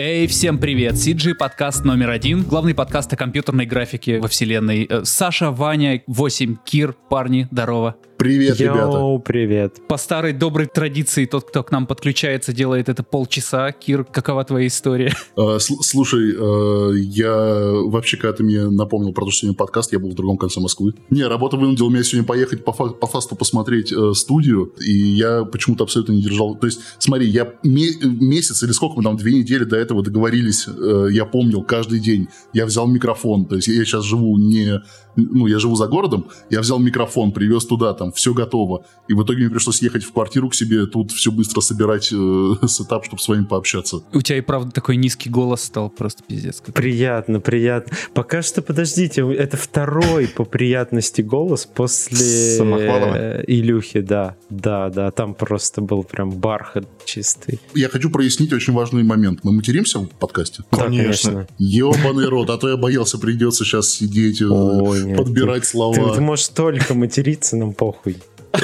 Эй, всем привет! CG подкаст номер один, главный подкаст о компьютерной графике во вселенной. Э, Саша, Ваня, 8, Кир, парни, здорово. Привет, Йоу, ребята. привет. По старой доброй традиции, тот, кто к нам подключается, делает это полчаса. Кир, какова твоя история? Э, сл- слушай, э, я вообще, когда ты мне напомнил про то, что сегодня подкаст, я был в другом конце Москвы. Не, работа вынудила меня сегодня поехать по, фа- по фасту посмотреть э, студию, и я почему-то абсолютно не держал. То есть, смотри, я ме- месяц или сколько мы там, две недели до этого договорились, э, я помнил каждый день. Я взял микрофон, то есть я сейчас живу не... Ну, я живу за городом, я взял микрофон, привез туда, там, все готово. И в итоге мне пришлось ехать в квартиру к себе, тут все быстро собирать э, сетап, чтобы с вами пообщаться. У тебя и правда такой низкий голос стал, просто пиздец. какой. Приятно, приятно. Пока что, подождите, это второй по приятности голос после Самохвалова? Илюхи, да. Да, да, там просто был прям бархат чистый. Я хочу прояснить очень важный момент. Мы материмся в подкасте? Да, Конечно. Ебаный рот, а то я боялся, придется сейчас сидеть, э, Ой, нет, подбирать Ты, слова. ты можешь только материться, нам похуй.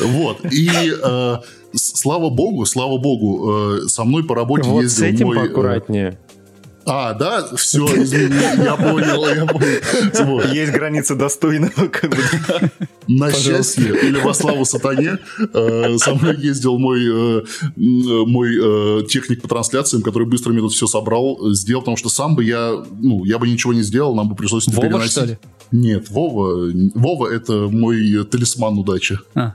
Вот. И э, с- слава богу, слава богу, э, со мной по работе Вот с ездил этим мой... э, поаккуратнее. А, да? Все, извини, я понял, я понял. Есть границы достойного, как бы. На счастье или во славу сатане э, со мной ездил мой, э, мой э, техник по трансляциям, который быстро мне тут все собрал, сделал, потому что сам бы я, ну, я бы ничего не сделал, нам бы пришлось это Вова, переносить. что ли? Нет, Вова, Вова это мой талисман удачи. А.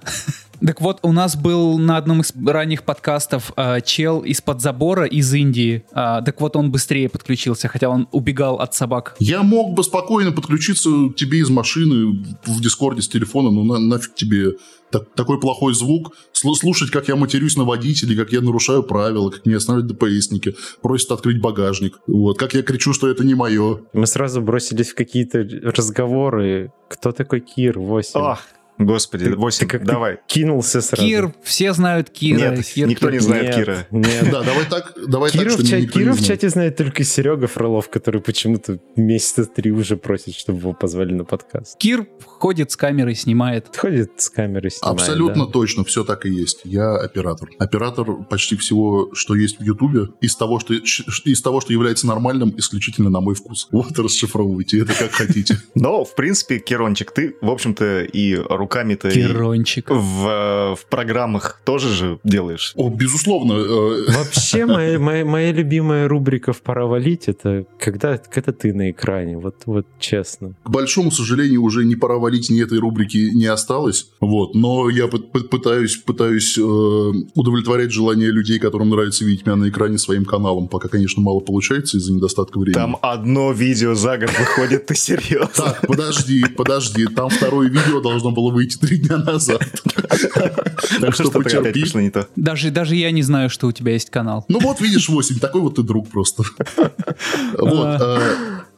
Так вот, у нас был на одном из ранних подкастов а, чел из-под забора из Индии. А, так вот, он быстрее подключился, хотя он убегал от собак. Я мог бы спокойно подключиться к тебе из машины в Дискорде с телефона, но на- нафиг тебе так- такой плохой звук, Слу- слушать, как я матерюсь на водителей, как я нарушаю правила, как меня останавливают ДПСники, просят открыть багажник, вот, как я кричу, что это не мое. Мы сразу бросились в какие-то разговоры. Кто такой Кир 8? Ах, господи, Ты- 8, ты как давай. Кинулся сразу. Кир, все знают Кира. Нет, Кир, никто Кир, не знает Нет, Кира. Нет. Да, давай так, давай Кира, так, в, ча- меня никто не Кира в чате знает только Серега Фролов, который почему-то месяца три уже просит, чтобы его позвали на подкаст. Кир ходит с камерой, снимает. Ходит с камерой снимает, Абсолютно да. точно, все так и есть. Я оператор. Оператор почти всего, что есть в Ютубе, из того, что, из того, что является нормальным, исключительно на мой вкус. Вот расшифровывайте это как хотите. Но, в принципе, Керончик, ты, в общем-то, и руками-то и Кирончик. в, э, в программах тоже же делаешь. О, безусловно, э, Вообще, моя, моя, моя любимая рубрика в «Пора валить» — это когда, когда ты на экране, вот, вот честно. К большому сожалению, уже не пора валить ни этой рубрики не осталось. Вот. Но я пы- пы- пытаюсь, пытаюсь э, удовлетворять желание людей, которым нравится видеть меня на экране своим каналом. Пока, конечно, мало получается из-за недостатка времени. Там одно видео за год выходит, ты серьезно? Так, подожди, подожди. Там второе видео должно было выйти три дня назад. Так что потерпи. Даже, даже я не знаю, что у тебя есть канал. Ну вот, видишь, 8, такой вот ты друг просто. Вот.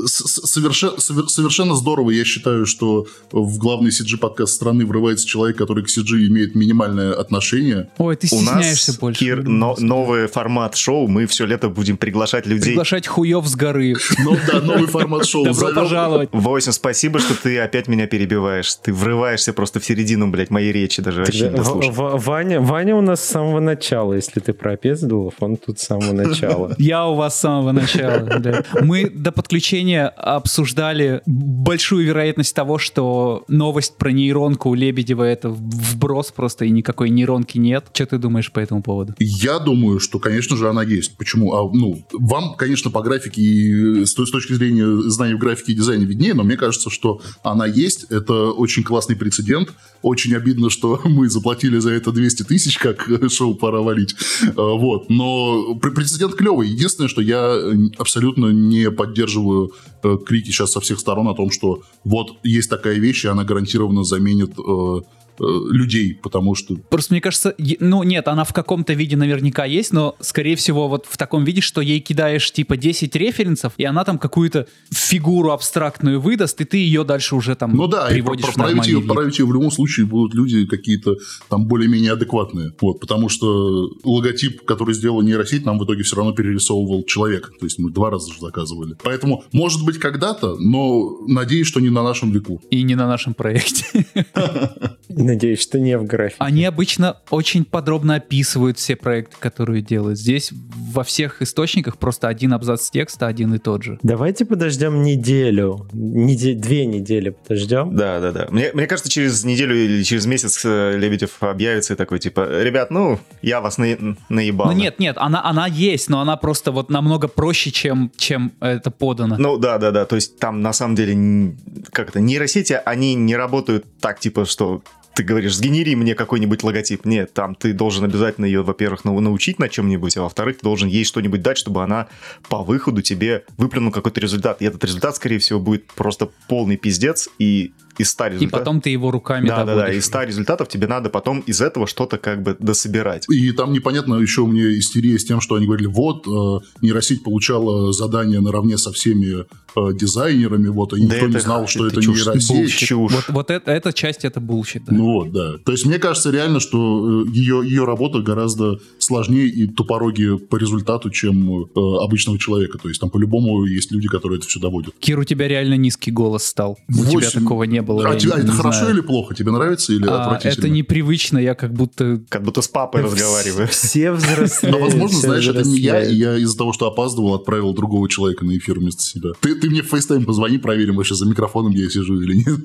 Э, с- с- соверше- совер- Совершенно здорово, я считаю, что в главный CG-подкаст страны врывается человек, который к CG имеет минимальное отношение. Ой, ты У стесняешься нас, больше. Кир, но- новый формат шоу, мы все лето будем приглашать людей. Приглашать хуев с горы. Ну да, новый формат шоу. Добро пожаловать. Восемь, спасибо, что ты опять меня перебиваешь. Ты врываешься просто в середину, блядь, моей речи даже вообще не Ваня, Ваня у нас с самого начала, если ты про Пездулов, он тут с самого начала. Я у вас с самого начала. Мы до подключения обсуждали большую вероятность того, что новость про нейронку у Лебедева это вброс просто и никакой нейронки нет. Что ты думаешь по этому поводу? Я думаю, что, конечно же, она есть. Почему? А, ну, вам, конечно, по графике и с той с точки зрения знаний в графике и дизайне виднее, но мне кажется, что она есть. Это очень классный прецедент. Очень обидно, что мы заплатили за это 200 тысяч, как шоу «Пора валить». А, Вот. Но пр- прецедент клевый. Единственное, что я э, абсолютно не поддерживаю э, крики сейчас со всех сторон о том, что вот есть такая вещь, и она гарантированно заменит э, э, людей, потому что Просто мне кажется, ну нет, она в каком-то виде наверняка есть, но скорее всего вот в таком виде, что ей кидаешь типа 10 референсов, и она там какую-то фигуру абстрактную выдаст, и ты ее дальше уже там Ну да, и приводишь про- в править ее, вид. править ее в любом случае будут люди какие-то там более-менее адекватные. Вот, потому что логотип, который сделала нейросеть, нам в итоге все равно перерисовывал человек. То есть мы два раза же заказывали. Поэтому, может быть, когда-то, но надеюсь, что не на нашем веку. И не на нашем проекте. Надеюсь, что не в графике. Они обычно очень подробно описывают все проекты, которые делают. Здесь во всех источниках просто один абзац текста один и тот же. Давайте подождем неделю. Неде- Две недели подождем. Да, да, да. Мне, мне кажется, через неделю или через месяц э, Лебедев объявится и такой, типа, ребят, ну, я вас на, наебал. Ну нет, нет, она, она есть, но она просто вот намного проще, чем, чем это подано. Ну да, да, да. То есть там на самом деле н- как это нейросети, они не работают так, типа, что ты говоришь, сгенери мне какой-нибудь логотип. Нет, там ты должен обязательно ее, во-первых, нау- научить на чем-нибудь, а во-вторых, ты должен ей что-нибудь дать, чтобы она по выходу тебе выплюнула какой-то результат. И этот результат, скорее всего, будет просто полный пиздец, и из 100 И результатов... потом ты его руками Да, да, да. доводишь. Из 100 результатов тебе надо потом из этого что-то как бы дособирать. И там непонятно еще у меня истерия с тем, что они говорили, вот, э, нейросеть получала задание наравне со всеми э, дизайнерами, вот, и Да никто не это- знал, что это это, чушь, нейросеть. Чушь. Вот, вот это, эта часть это bullshit. да. Ну вот, да. То есть мне кажется реально, что э, ее, ее работа гораздо сложнее и топорнее по результату, чем э, обычного человека. То есть там по-любому есть люди, которые это все доводят. Кир, у тебя реально низкий голос стал. У тебя такого не было. А я тебе- а это хорошо знаю. или плохо? Тебе нравится или А, отвратительно? это непривычно, я как будто... Как будто с папой разговариваю. Все взрослеют. Но, возможно, знаешь, это не я, и я из-за того, что опаздывал, отправил другого человека на эфир вместо себя. Ты, ты мне в FaceTime позвони, проверим вообще за микрофоном, где я сижу или нет.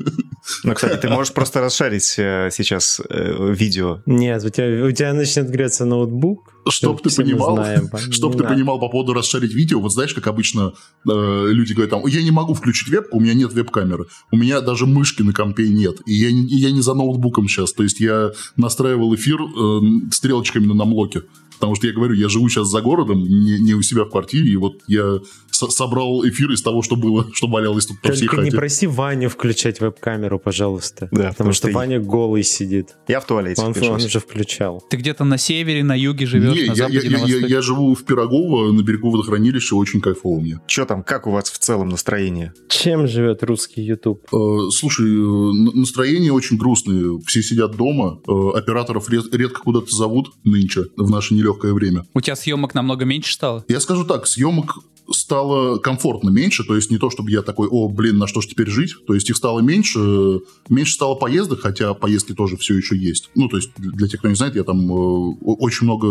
Ну, кстати, ты можешь просто расшарить э, сейчас э, видео. Нет, у тебя, у тебя начнет греться ноутбук. Чтоб ты понимал, знаем. чтоб ты понимал по поводу расшарить видео, вот знаешь, как обычно э, люди говорят там, я не могу включить вебку, у меня нет веб-камеры, у меня даже мышки на компе нет, и я, не- и я не за ноутбуком сейчас, то есть я настраивал эфир э, стрелочками на намлоке, потому что я говорю, я живу сейчас за городом, не, не у себя в квартире, и вот я собрал эфир из того, что было, что валялось тут по всей Только не хате. проси Ваню включать веб-камеру, пожалуйста. Да, потому потому что что Ваня голый сидит. Я в туалете Он, пишусь. он уже включал. Ты где-то на севере, на юге живешь, Не, на я, западе, я- на я- востоке. я живу в Пирогово, на берегу водохранилища, очень кайфово мне. Че там, как у вас в целом настроение? Чем живет русский YouTube? Э, Слушай, э, настроение очень грустное. Все сидят дома, э, операторов ред- редко куда-то зовут нынче, в наше нелегкое время. У тебя съемок намного меньше стало? Я скажу так, съемок стало комфортно меньше, то есть не то, чтобы я такой, о, блин, на что ж теперь жить, то есть их стало меньше, э, меньше стало поездок, хотя поездки тоже все еще есть. Ну, то есть для тех, кто не знает, я там э, очень много, э,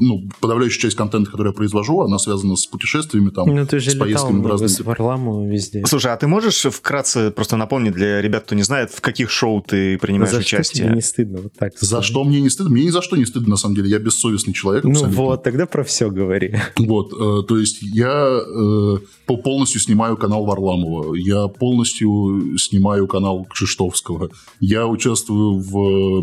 ну, подавляющая часть контента, который я произвожу, она связана с путешествиями там, Ну, ты же с поездками в разные с Варламовым везде. Слушай, а ты можешь вкратце просто напомнить для ребят, кто не знает, в каких шоу ты принимаешь За что участие? тебе не стыдно? Вот так За что мне не стыдно? Мне ни за что не стыдно, на самом деле. Я бессовестный человек. Ну абсолютно. вот, тогда про все говори. Вот, э, то есть я э, по- полностью снимаю канал Варламова, я полностью снимаю канал Кшиштовского, я участвую в э,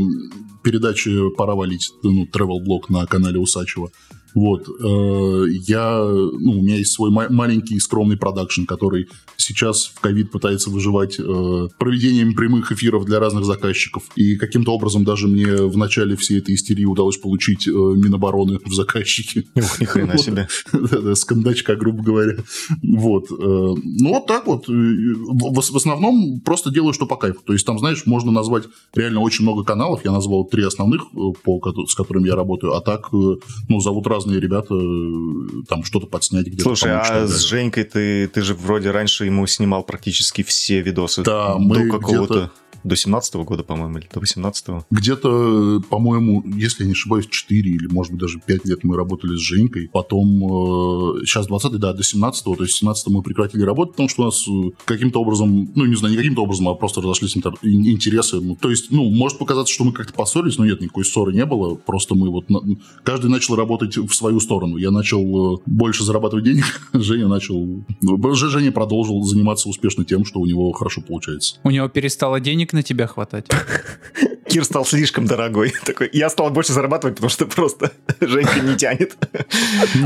передаче «Пора валить», ну, travel-блог на канале Усачева. Вот, э, я, ну, у меня есть свой ма- маленький скромный продакшн, который сейчас в ковид пытается выживать э, проведением прямых эфиров для разных заказчиков. И каким-то образом даже мне в начале всей этой истерии удалось получить э, Минобороны в заказчики. Ух, ни хрена себе. Да-да, с кондачка, грубо говоря. Вот. Ну, вот так вот. В основном просто делаю, что по кайфу. То есть там, знаешь, можно назвать реально очень много каналов. Я назвал три основных, по с которыми я работаю. А так, ну, зовут разные ребята, э, там что-то подснять где-то. Слушай, помочь а с. Женькой ты, ты же вроде раньше ему снимал практически все видосы. Да, до мы какого-то... До 17 года, по-моему, или до 18 Где-то, по-моему, если я не ошибаюсь, 4 или, может быть, даже 5 лет мы работали с Женькой. Потом, э, сейчас 20 да, до 17 то есть 17 мы прекратили работать, потому что у нас э, каким-то образом, ну, не знаю, не каким-то образом, а просто разошлись интер- ин- интересы. Ну, То есть, ну, может показаться, что мы как-то поссорились, но нет, никакой ссоры не было. Просто мы вот... на- Каждый начал работать в свою сторону. Я начал э, больше зарабатывать денег, Женя начал... ну, Женя продолжил заниматься успешно тем, что у него хорошо получается. У него перестало денег на тебя хватать. Кир стал слишком дорогой. Такой, я стал больше зарабатывать, потому что просто Женька не тянет.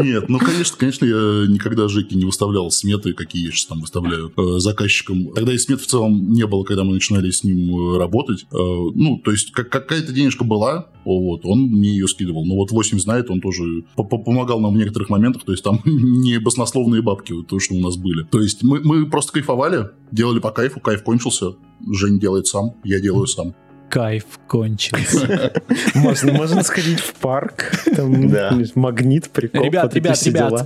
Нет, ну, конечно, конечно, я никогда Жеки не выставлял сметы, какие я сейчас там выставляю э, заказчикам. Тогда и смет в целом не было, когда мы начинали с ним э, работать. Э, ну, то есть как- какая-то денежка была, вот, он мне ее скидывал. Но вот 8 знает, он тоже по- по- помогал нам в некоторых моментах, то есть там не баснословные бабки, вот то, что у нас были. То есть мы, мы просто кайфовали, делали по кайфу, кайф кончился, Жень делает сам, я делаю сам. Кайф кончился. Можно, можно сходить в парк, там Да. магнит, прикол. Ребят, ребят, ребят, дела.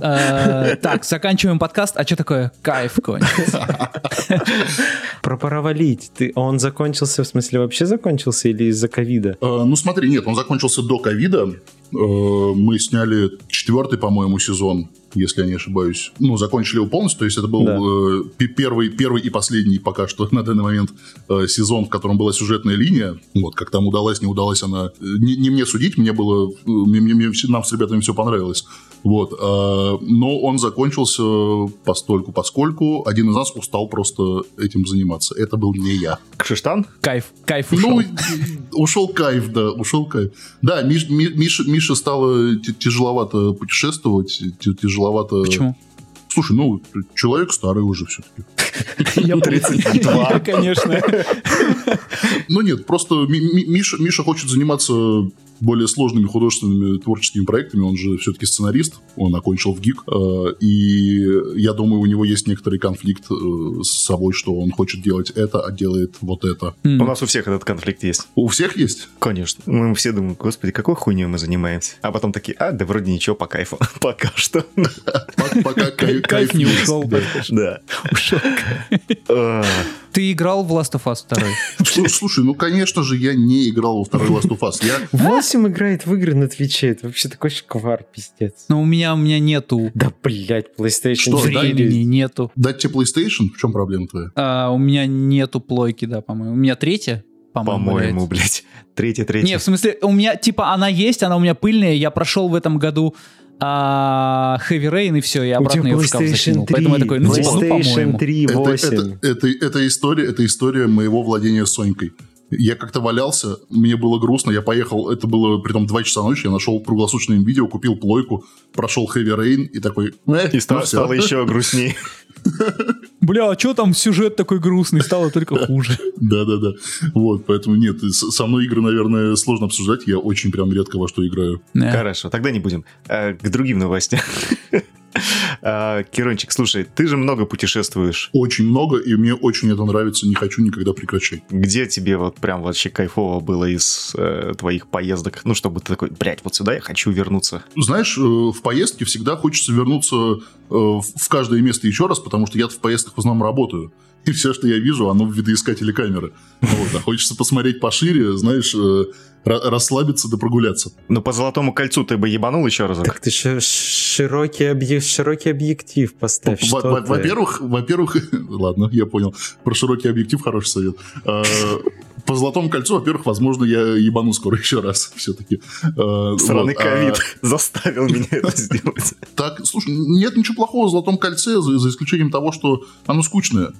э, так, заканчиваем подкаст. А что такое кайф кончился? Про паровалить. Ты, он закончился, в смысле, вообще закончился или из-за ковида? Э, Ну смотри, нет, он закончился до ковида. Э, Мы сняли четвертый, по-моему, сезон, если я не ошибаюсь. Ну, закончили его полностью, то есть это был Да. э, пе- первый, первый и последний пока что на данный момент э, сезон, в котором была сюжетная линия. Вот, как там удалась, не удалась она. э, Не, не мне судить, мне было... э, мне- мне- нам с ребятами все понравилось. Вот. э, Но он закончился постольку, поскольку один из нас устал просто этим заниматься. Это был не я. Кшиштан? Кайф, кайф ушел. Ну, ушел кайф, да, ушел кайф. Да, Миш, Ми- Миша, Мише стало тяжеловато путешествовать, тяжеловато... Почему? Слушай, ну, человек старый уже все-таки. Я 32. Конечно. Ну нет, просто Ми- Ми- Миша, Миша хочет заниматься более сложными художественными творческими проектами. Он же все-таки сценарист, он окончил в ГИК. э, И я думаю, у него есть некоторый конфликт э, с собой, что он хочет делать это, а делает вот это. М. У нас у всех этот конфликт есть. У всех есть? Конечно. Мы все думаем, господи, какой хуйней мы занимаемся? А потом такие, а, да вроде ничего, по кайфу. Пока что. Пок- Пока кайф, не ушел. Да. Да. Ты играл в Last of Us 2? Слу- Слушай, ну, конечно же, я не играл во второй Last of Us. Я 8 играет в игры на Твиче. Это вообще такой шквар, пиздец. Но у меня, у меня нету Да, блядь, PlayStation Что, 4. времени, нету. дать тебе PlayStation? В чем проблема твоя? А, у меня нету плойки, да, по-моему. У меня третья, по-моему. По-моему, блядь. блядь. Третья, Не, третья. в смысле, у меня, типа, она есть, она у меня пыльная, я прошел в этом году а, Heavy Rain, и все, я обратно ее в шкаф PlayStation закинул. 3, Поэтому я такой, ну, типа, ну, PlayStation по-моему. 3, Это, 8. это, это, это история, это история моего владения Сонькой. Я как-то валялся, мне было грустно, я поехал, это было при том 2 часа ночи, я нашел круглосуточное видео, купил плойку, прошел Heavy Rain и такой... «Э, И ну всё». стало еще грустнее. Бля, а что там сюжет такой грустный, стало только хуже. Да-да-да. Вот, поэтому нет, со мной игры, наверное, сложно обсуждать, я очень прям редко во что играю. Хорошо, тогда не будем. А, К другим новостям. А, Кирончик, слушай, ты же много путешествуешь. Очень много, и мне очень это нравится, не хочу никогда прекращать. Где тебе вот прям вообще кайфово было из э, твоих поездок? Ну, чтобы ты такой, блядь, вот сюда я хочу вернуться. Знаешь, э, в поездке всегда хочется вернуться э, в в каждое место еще раз, потому что я в поездках в основном работаю. И все, что я вижу, оно в видоискателе камеры. Вот, а хочется посмотреть пошире, знаешь, э, ра- расслабиться да прогуляться. Ну, по Золотому кольцу ты бы ебанул еще разок? Так ты ши- широкий, объ- широкий объектив поставь. Во- что во- ты? Во-первых, во-первых, ладно, я понял. Про широкий объектив хороший совет. А, По Золотому кольцу, во-первых, возможно, я ебану скоро еще раз все-таки. Сраный ковид заставил меня это сделать. Так, слушай, нет ничего плохого в Золотом кольце, за исключением того, что оно скучное.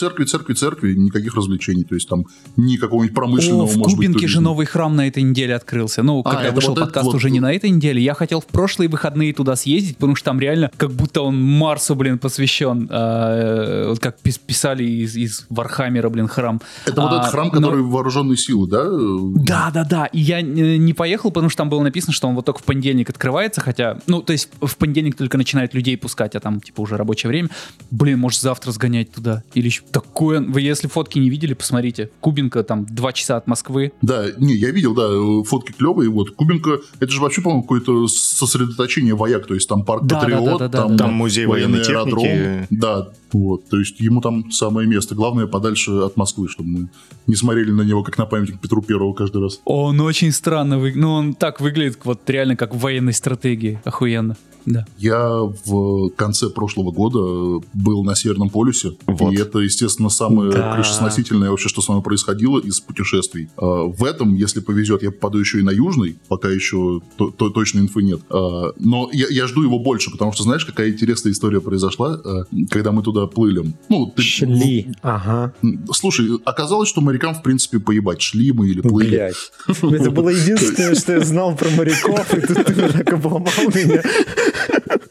Церкви, церкви, церкви, никаких развлечений. То есть там ни какого-нибудь промышленного, О, в может быть, Кубинке же туризма. новый храм на этой неделе открылся. Ну, А, когда это вышел вот подкаст вот- уже не на этой неделе, я хотел в прошлые выходные туда съездить, потому что там реально как будто он Марсу, блин, посвящен. А, вот как пис- писали из, из Вархаммера, блин, храм. Это вот А, этот храм, но- который вооруженные силы, да? Да, да, да. И я э, не поехал, потому что там было написано, что он вот только в понедельник открывается, хотя, ну, то есть в понедельник только начинают людей пускать, а там, типа, уже рабочее время. Блин, может, завтра сгонять туда. Или еще такое... Вы если фотки не видели, посмотрите. Кубинка там два часа от Москвы. Да, не, я видел, да, э, фотки клевые. Вот Кубинка, это же вообще, по-моему, какое-то сосредоточение вояк. То есть там парк Да, Патриот, да, да, да, там, да. Там музей военной аэродром. техники. Да, вот. То есть ему там самое место. Главное, подальше от Москвы, чтобы мы не смотрели на него, как на памятник Петру Первому каждый раз. Он очень странно выглядит. Ну, он так выглядит, вот реально как в военной стратегии. Охуенно. Да. Я в конце прошлого года был на Северном полюсе, Вот. и это, естественно, самое Да. крышесносительное вообще, что со мной происходило из путешествий. А, В этом, если повезет, я попаду еще и на Южный, пока еще то- то- точной инфы нет. А, Но я, я жду его больше, потому что знаешь, какая интересная история произошла, а, когда мы туда плыли? Ну, ты- Шли. Ага. Слушай, оказалось, что морякам, в принципе, поебать, шли мы или плыли. Блять. Это было единственное, что я знал про моряков, и тут ты так обломал меня.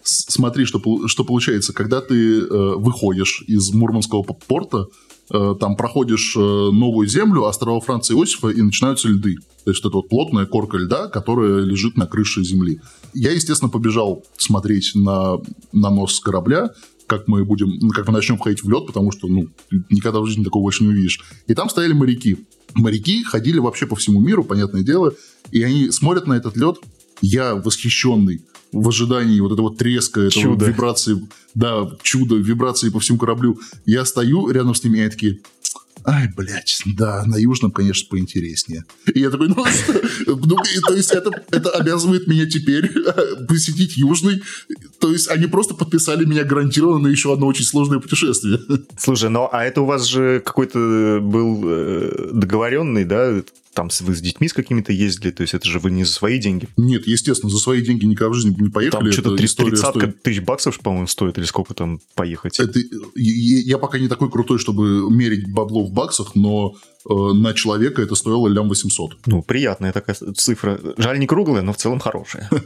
Смотри, что, что получается. Когда ты э, выходишь из Мурманского порта, э, там проходишь э, новую землю, острова Франца Иосифа, и начинаются льды. То есть это вот плотная корка льда, которая лежит на крыше земли. Я, естественно, побежал смотреть на, на нос корабля, как мы будем, ну, как мы начнем ходить в лед, потому что, ну, никогда в жизни такого больше не увидишь. И там стояли моряки. Моряки ходили вообще по всему миру, понятное дело, и они смотрят на этот лед, я восхищенный в ожидании вот этого треска, этого Чудо. вибрации, да, чудо, вибрации по всему кораблю. Я стою рядом с ними, и они такие, Ай, блядь, да, на Южном, конечно, поинтереснее. И я такой, ну, ну и, то есть это, это обязывает меня теперь посетить Южный. То есть они просто подписали меня гарантированно на еще одно очень сложное путешествие. Слушай, ну а это у вас же какой-то был э, договоренный, да? Там вы с детьми с какими-то ездили, то есть это же вы не за свои деньги. Нет, естественно, за свои деньги никогда в жизни не поехали. Там что-то Это история 30 стоит- тысяч баксов, по-моему, стоит, или сколько там поехать. Это, я, я пока не такой крутой, чтобы мерить бабло в баксах, но э, на человека это стоило лям 800. Ну, приятная такая цифра. Жаль, не круглая, но в целом хорошая.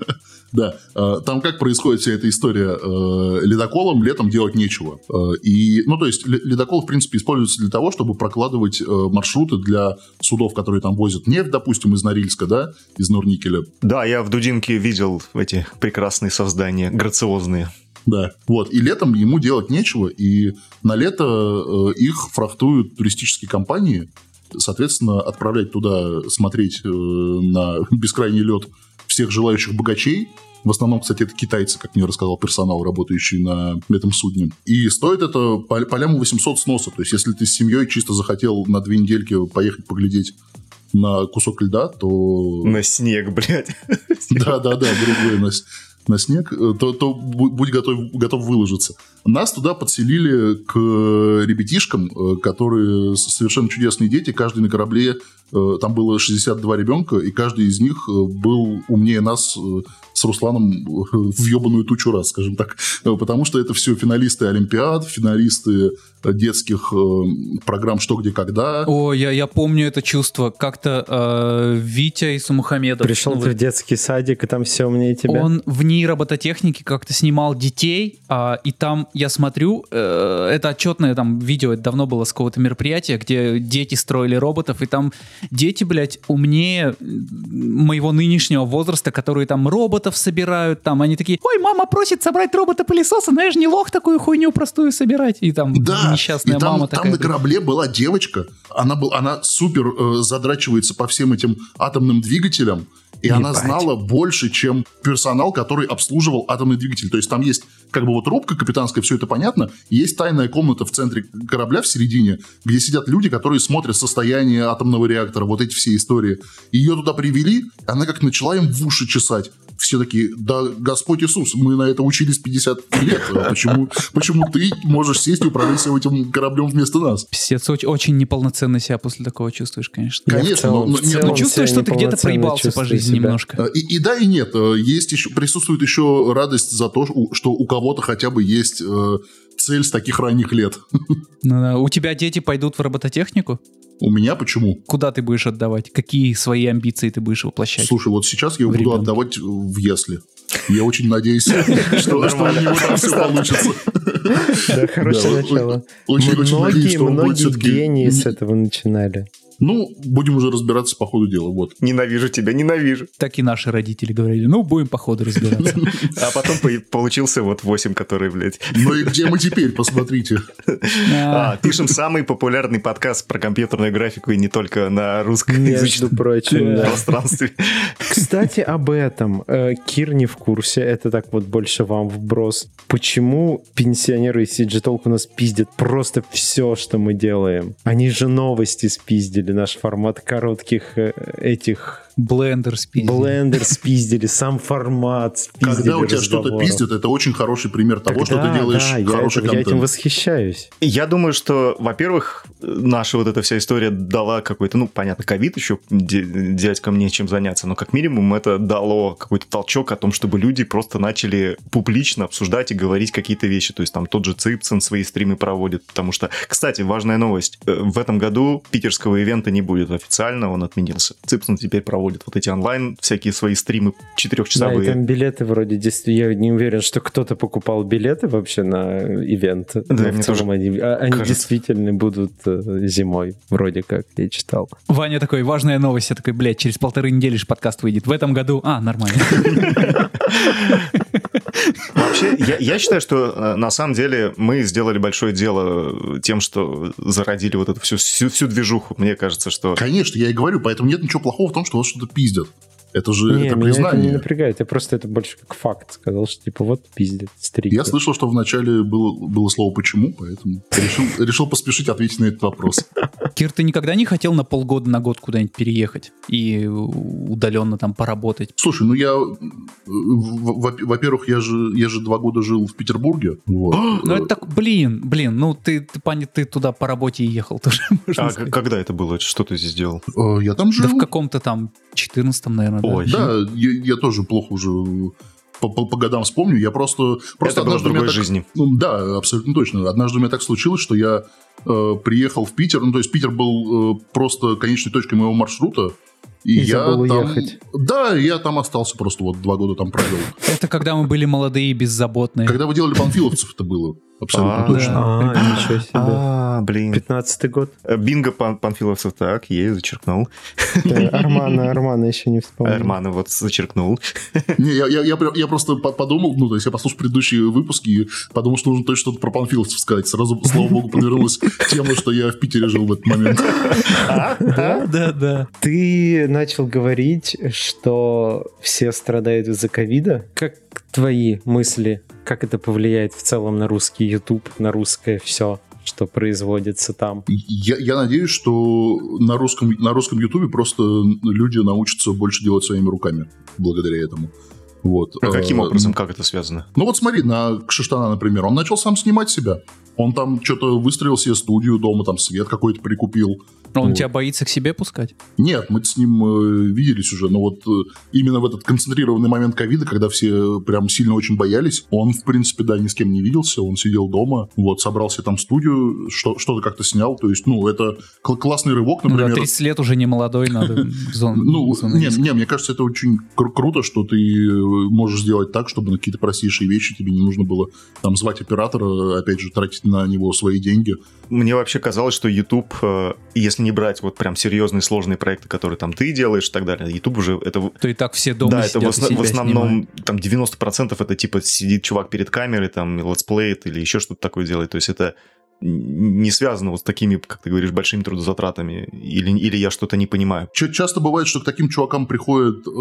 Да, э, там как происходит вся эта история? Э, Ледоколом летом делать нечего. Э, И, ну, то есть, ле- ледокол, в принципе, используется для того, чтобы прокладывать э, маршруты для судов, которые там возят нефть, допустим, из Норильска, да, из Норникеля. Да, я в Дудинке видел эти прекрасные создания, грациозные. Да, вот. И летом ему делать нечего, и на лето э, их фрахтуют туристические компании, соответственно, отправлять туда смотреть э, на бескрайний лед всех желающих богачей. В основном, кстати, это китайцы, как мне рассказал персонал, работающий на этом судне. И стоит это по, по ляму 800 сноса. То есть, если ты с семьей чисто захотел на две недельки поехать поглядеть на кусок льда, то... На снег, блядь. Да-да-да, грубо с- на снег, э, то, то бу- будь готов, готов выложиться. Нас туда подселили к ребятишкам, э, которые совершенно чудесные дети. Каждый на корабле, там было 62 ребенка, и каждый из них э, был умнее нас э, с Русланом э, в ебаную тучу раз, скажем так. Э, Потому что это все финалисты Олимпиад, финалисты э, детских э, программ «Что, где, когда». О, я, я помню это чувство. Как-то э, Витя Исамухамедов. Пришел ну, ты в детский садик, и там все умнее тебя. Он в ней робототехники как-то снимал детей, а, и там я смотрю, э, это отчетное там видео, это давно было с какого-то мероприятия, где дети строили роботов, и там дети, блядь, умнее моего нынешнего возраста, которые там роботов собирают, там они такие, ой, мама просит собрать робота-пылесоса, же не лох такую хуйню простую собирать, и там Да, несчастная и там, мама там такая. на корабле была девочка, она, был, она супер э, задрачивается по всем этим атомным двигателям, и она Ебать. знала больше, чем персонал, который обслуживал атомный двигатель. То есть там есть как бы вот рубка капитанская, все это понятно, есть тайная комната в центре корабля в середине, где сидят люди, которые смотрят состояние атомного реактора, вот эти все истории. Ее туда привели, она как начала им в уши чесать. Все такие, да, Господь Иисус, мы на это учились 50 лет. А Почему, почему ты можешь сесть и управлять всем этим кораблем вместо нас? Пиздец, очень, очень неполноценно себя после такого чувствуешь, конечно. Конечно, целом- но- в но- целом ну, чувствуешь, что ты где-то проебался по жизни себя. немножко. Э, И, и да, и нет. Э, Есть еще, присутствует еще радость за то, что- что у кого-то хотя бы есть э, цель с таких ранних лет. Ну да. У тебя дети пойдут в робототехнику? У меня почему? Куда ты будешь отдавать? Какие свои амбиции ты будешь воплощать? Слушай, вот сейчас я В буду отдавать в Ясли. Я очень надеюсь, что у него там все получится. Да, хорошее начало. Очень, очень надеюсь, Многие, что он будет многие все-таки... гении с этого начинали. Ну, будем уже разбираться по ходу дела, вот. Ненавижу тебя, ненавижу. Так и наши родители говорили, ну, будем по ходу разбираться. А потом по- получился вот 8, который, блядь. Ну и где мы теперь, посмотрите. А, пишем самый популярный подкаст про компьютерную графику и не только на Между русскоязычном пространстве. Кстати, об этом. Э, Кир не в курсе, это так вот больше вам вброс. Почему пенсионеры из CG Talk у нас пиздят просто все, что мы делаем? Они же новости спиздили, наш формат коротких э, этих Блендер спиздили. блендер спиздили, сам формат спиздили. Когда у тебя что-то пиздят, это очень хороший пример того, Так что да, ты делаешь да, я хороший это- я этим контент. восхищаюсь. Я думаю, что, во-первых, наша вот эта вся история дала какой-то, ну, понятно, ковид еще, де- дядькам нечем заняться, но как минимум это дало какой-то толчок о том, чтобы люди просто начали публично обсуждать и говорить какие-то вещи. То есть там тот же Ципцин свои стримы проводит, потому что, кстати, важная новость. Э, В этом году питерского ивента не будет официально, он отменился. Ципцин теперь проводит вот эти онлайн всякие свои стримы Да, и четырехчасовые. там билеты вроде действительно... Я не уверен, что кто-то покупал билеты вообще на ивент. Да, в целом тоже они, а- они кажется. действительно будут э, зимой, вроде как, я читал. Ваня такой, важная новость. Я такой, блядь, через полторы недели же подкаст выйдет. В этом году... А, нормально. Вообще, я, я считаю, что э, на самом деле мы сделали большое дело тем, что зародили вот эту всю, всю, всю движуху. Мне кажется, что... Конечно, я и говорю, поэтому нет ничего плохого в том, что вас что-то пиздят. Это же Не, это меня это не признание. напрягает, я просто это больше как факт сказал, что типа вот пиздец, стрики. Я слышал, что вначале было, было слово «почему», поэтому решил, решил поспешить ответить на этот вопрос. Кир, ты никогда не хотел на полгода, на год куда-нибудь переехать и удаленно там поработать? Слушай, ну я, э, во-первых, я же, я же два года жил в Петербурге. Вот. Ну это так, блин, блин, ну ты, ты, пани- ты туда по работе и ехал тоже, можно А сказать. когда это было? Что ты здесь делал? Э, Я там Да жил. в каком-то там 14-м, наверное, да? Ой. Да, я, я тоже плохо уже по, по- по годам вспомню. Я просто... просто это было в другой так- жизни. Ну, да, абсолютно точно. Однажды у меня так случилось, что я э, приехал в Питер. Ну, то есть Питер был э, просто конечной точкой моего маршрута. И, И я забыл там... ехать. Да, я там остался просто вот два года там провел. Это когда мы были молодые и беззаботные. Когда вы делали панфиловцев, это было. Абсолютно А, точно. А, ничего себе. А, блин. Пятнадцатый год. Э, Бинго пан Панфиловцев, так, ей зачеркнул. Да, Армана, Армана еще не вспомнил. Армана вот зачеркнул. Не, я, я, я, я просто по- подумал, ну, то есть я послушал предыдущие выпуски и подумал, что нужно точно что-то про панфиловцев сказать. Сразу, слава богу, подвернулась тема, что я в Питере жил в этот момент. Да, да, да. Ты начал говорить, что все страдают из-за ковида. Как твои мысли? Как это повлияет в целом на русский YouTube, на русское все, что производится там? Я, я надеюсь, что на русском, на русском Ютубе просто люди научатся больше делать своими руками благодаря этому. Вот. А каким Э, образом, как это связано? Ну вот смотри, на Кшиштана, например, он начал сам снимать себя. Он там что-то выстроил себе студию дома, там свет какой-то прикупил. Он Вот. тебя боится к себе пускать? Нет, мы с ним э, виделись уже, но вот э, именно в этот концентрированный момент ковида, когда все прям сильно очень боялись, он, в принципе, да, ни с кем не виделся, он сидел дома, вот, собрался там в студию, что- что-то как-то снял, то есть, ну, это кл- классный рывок, Ну да, например. 30 лет уже не молодой, надо Ну, не, мне кажется, это очень кру- круто, что ты э, можешь сделать так, чтобы на какие-то простейшие вещи тебе не нужно было там звать оператора, опять же, тратить на него свои деньги. Мне вообще казалось, что YouTube, э, если не брать вот прям серьезные сложные проекты, которые там ты делаешь и так далее, YouTube уже это... То и так все дома да, это в, осна- в основном снимают. там 90% это типа сидит чувак перед камерой, там летсплеит или еще что-то такое делает. То есть это не связано вот с такими, как ты говоришь, большими трудозатратами. Или, или я что-то не понимаю. Ча- Часто бывает, что к таким чувакам приходят э,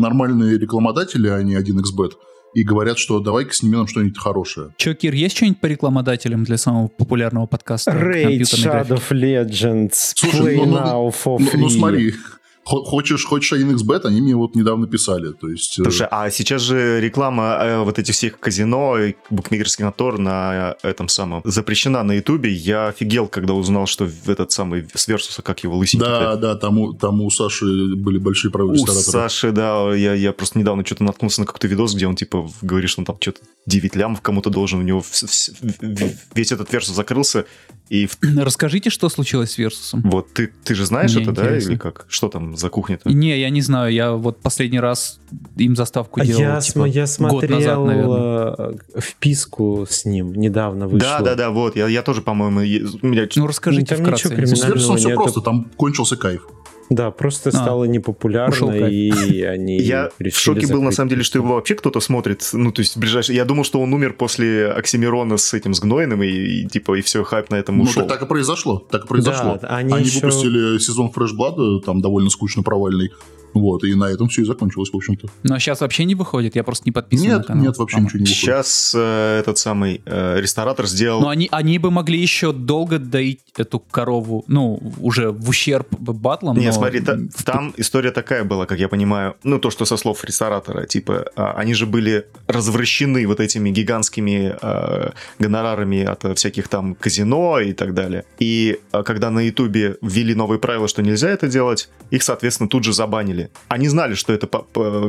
нормальные рекламодатели, а не 1xbet, и говорят, что давай-ка сними нам что-нибудь хорошее. Че, Кир, есть что-нибудь по рекламодателям для самого популярного подкаста? Raid? Shadow of Legends, Слушай, Play ну, ну, Now for Ну, free. ну, смотри, хо- хочешь, хочешь 1xbet, они мне вот недавно писали, то есть... э, Слушай, а сейчас же реклама э, вот этих всех казино и букмекерских контор на э, этом самом запрещена на Ютубе. Я офигел, когда узнал, что в этот самый с Версуса, как его лысенький. да, да, там у, там у Саши были большие правые У. Саши, да, я, я просто недавно что-то наткнулся на какой-то видос, где он, типа, говорит, что он там что-то 9 лямов кому-то должен, у него вс- вс- в- весь этот версус закрылся, и в- Расскажите, что случилось с Версусом? вот ты, ты же знаешь Мне это, да, интересно. или как? Что там за кухня-то? Не, я не знаю, я вот последний раз им заставку делал, А я, типа, см- я год назад, смотрел наверное. э, вписку с ним, недавно вышло. Да, да, да, вот, я, я тоже, по-моему, меня Ну, расскажите Там вкратце. ничего я криминального все нету. просто, там кончился кайф. Да, просто А, стало непопулярно, и они Я в шоке был, на закрыть самом деле, что его вообще кто-то смотрит. Ну, то есть, ближайший... Я думал, что он умер после Оксимирона с этим, с Гнойным, и, и, типа, и все, хайп на этом Ну, ушел. так, так и произошло. Так и произошло. Да, они еще- выпустили сезон Фрешблада, там довольно скучно провальный. Вот, и на этом все и закончилось, в общем-то. Но сейчас вообще не выходит, я просто не подписан на Нет, канал. нет, вообще ничего не выходит. Сейчас э, этот самый э, ресторатор сделал... Но они, они бы могли еще долго доить эту корову, ну, уже в ущерб батлам. Не, но смотри, та- там история такая была, как я понимаю, ну, то, что со слов ресторатора, типа, а, они же были развращены вот этими гигантскими э, гонорарами от всяких там казино и так далее. И э, когда на Ютубе ввели новые правила, что нельзя это делать, их, соответственно, тут же забанили. Они знали, что это,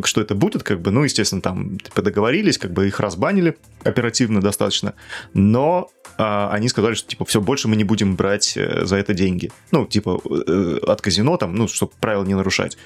что это будет, как бы, ну, естественно, там, типа, договорились, как бы их разбанили оперативно достаточно, но а, они сказали, что, типа, все, больше мы не будем брать э, за это деньги. Ну, типа, э, от казино там, ну, чтобы правила не нарушать.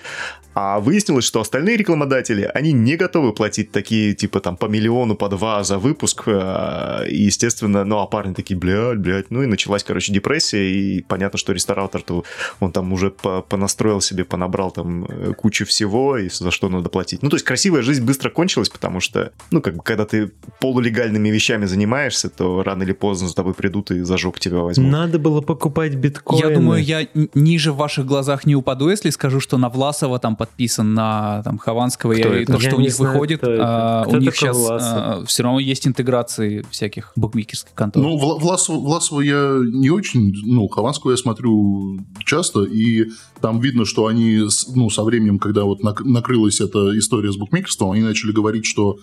А выяснилось, что остальные рекламодатели, они не готовы платить такие, типа, там по миллиону, по два за выпуск, э, и, естественно, ну, а парни такие, блядь, блядь, ну, и началась, короче, депрессия, и понятно, что ресторатор-то, он там уже по понастроил себе, понабрал там кучу всего, и за что надо платить. Ну, то есть красивая жизнь быстро кончилась, потому что, ну, как бы, когда ты полулегальными вещами занимаешься, то рано или поздно за тобой придут и за жопу тебя возьмут. Надо было покупать биткоины. Я думаю, я ниже в ваших глазах не упаду, если скажу, что на Власова там подписан, на там Хованского, кто и это? то, что я у них знаю, выходит, а, у них сейчас а, все равно есть интеграции всяких букмекерских контор. Ну, Власова, Власова я не очень, ну, Хованского я смотрю часто, и там видно, что они, ну, со временем, когда вот накрылась эта история с букмекерством, они начали говорить, что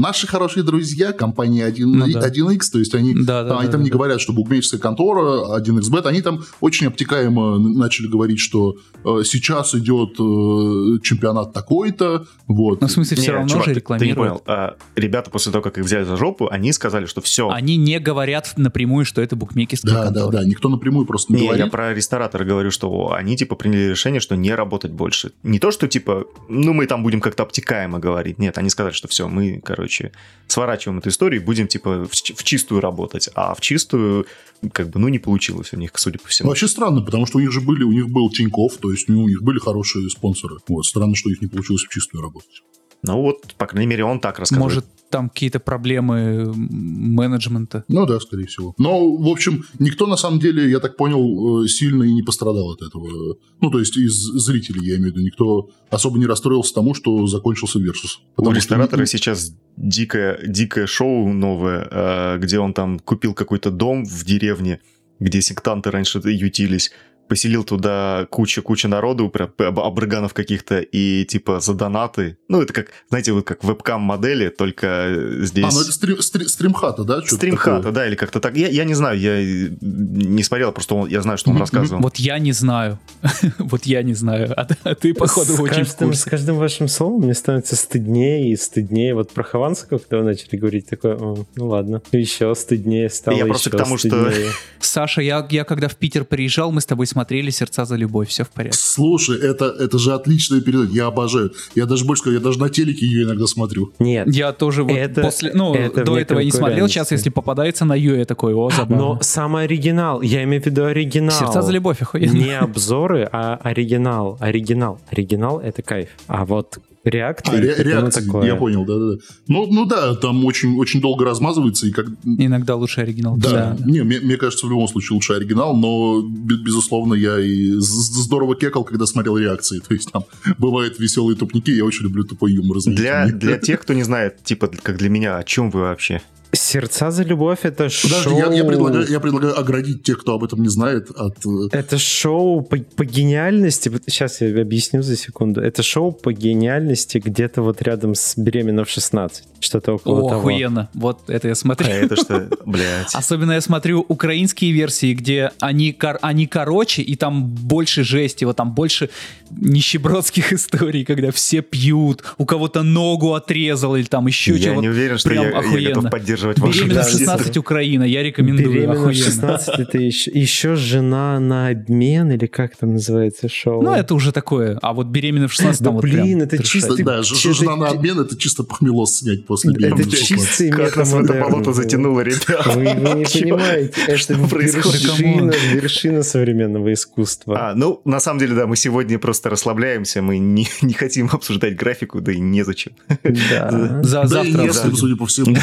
наши хорошие друзья, компания 1, ну, да. 1x, то есть они, да, да, они да, там да, не да. говорят, что букмекерская контора 1xbet, они там очень обтекаемо начали говорить, что э, сейчас идет э, чемпионат такой-то, вот. Ну, в смысле, все не, равно чувак, же рекламируют. Ты не понял. А, ребята после того, как их взяли за жопу, они сказали, что все. Они не говорят напрямую, что это букмекерская да, контора. Да, да, никто напрямую просто не, не говорит. я про ресторатора говорю, что они, типа, приняли решение, что не работать больше. Не то, что, типа, ну, мы там будем как-то обтекаемо говорить. Нет, они сказали, что все, мы, короче, сворачиваем эту историю и будем, типа, в, в чистую работать. А в чистую, как бы, ну, не получилось у них, судя по всему. Вообще странно, потому что у них же были, у них был Тиньков, то есть у них были хорошие спонсоры. Вот, странно, что их не получилось в чистую работать. Ну вот, по крайней мере, он так рассказывает. Может, там какие-то проблемы менеджмента. Ну да, скорее всего. Но, в общем, никто на самом деле, я так понял, э, сильно и не пострадал от этого. Ну, то есть из зрителей, я имею в виду, никто особо не расстроился тому, что закончился Версус. У ресторатора что... сейчас дикое, дикое шоу новое, э, где он там купил какой-то дом в деревне, где сектанты раньше ютились, поселил туда куча-куча народу, обрыганов каких-то, и типа за донаты. Ну, это как, знаете, вот как вебкам-модели, только здесь... А, ну это стрим, стрим, стримхата, да? Стримхата, да, или как-то так. Я, я не знаю, я не смотрел, просто он, я знаю, что он mm-hmm. рассказывал. Вот я не знаю. вот я не знаю. А, а ты, походу, с очень каждым, С каждым вашим словом мне становится стыднее и стыднее. Вот про Хованского, когда вы начали говорить, такое, ну ладно, еще стыднее стало, Я просто к тому, стыднее. что... Саша, я, я когда в Питер приезжал, мы с тобой смотрели смотрели «Сердца за любовь», все в порядке. Слушай, это, это же отличная передача, я обожаю. Я даже больше скажу, я даже на телеке ее иногда смотрю. Нет. Я тоже вот это, после, ну, это до этого не смотрел, сейчас если попадается на Ю, я такой, о, забавно. Но самый оригинал, я имею в виду оригинал. «Сердца за любовь», охуенно. Не обзоры, а оригинал. Оригинал. Оригинал — это кайф. А вот реакции. А, ре- реакции, такое. я понял, да, да. Ну, ну да, там очень, очень долго размазывается и как. Иногда лучше оригинал. Да, да. не, мне, мне кажется, в любом случае лучше оригинал, но безусловно я и здорово кекал, когда смотрел реакции. То есть там бывают веселые тупники, я очень люблю тупой юмор. Для, для тех, кто не знает, типа как для меня, о чем вы вообще? Сердца за любовь это Подожди, шоу... Я, я, предлагаю, я предлагаю оградить тех, кто об этом не знает, от... Э, это шоу по, по гениальности... Сейчас я объясню за секунду. Это шоу по гениальности где-то вот рядом с «Беременна в 16». Что-то около О, того. охуенно. Вот это я смотрю. А это что? Блядь. Особенно я смотрю украинские версии, где они, кор... они короче, и там больше жести, вот там больше нищебродских историй, когда все пьют, у кого-то ногу отрезал или там еще чего-то. Я не уверен, что я, я готов поддерживать вашу Беременна в 16 Украина, я рекомендую. Беременна в 16 это еще, еще жена на обмен, или как там называется шоу? Ну, это уже такое. А вот беременна в 16 там да, вот блин, это чисто... Да, жена на обмен, это чисто похмелос снять после беременности. Это чистый Как нас в это болото затянуло, ребята. Вы, не понимаете, это вершина, вершина современного искусства. А, ну, на самом деле, да, мы сегодня просто расслабляемся, мы не, не хотим обсуждать графику, да и незачем. Да. За, да завтра. И не да. судя по всему.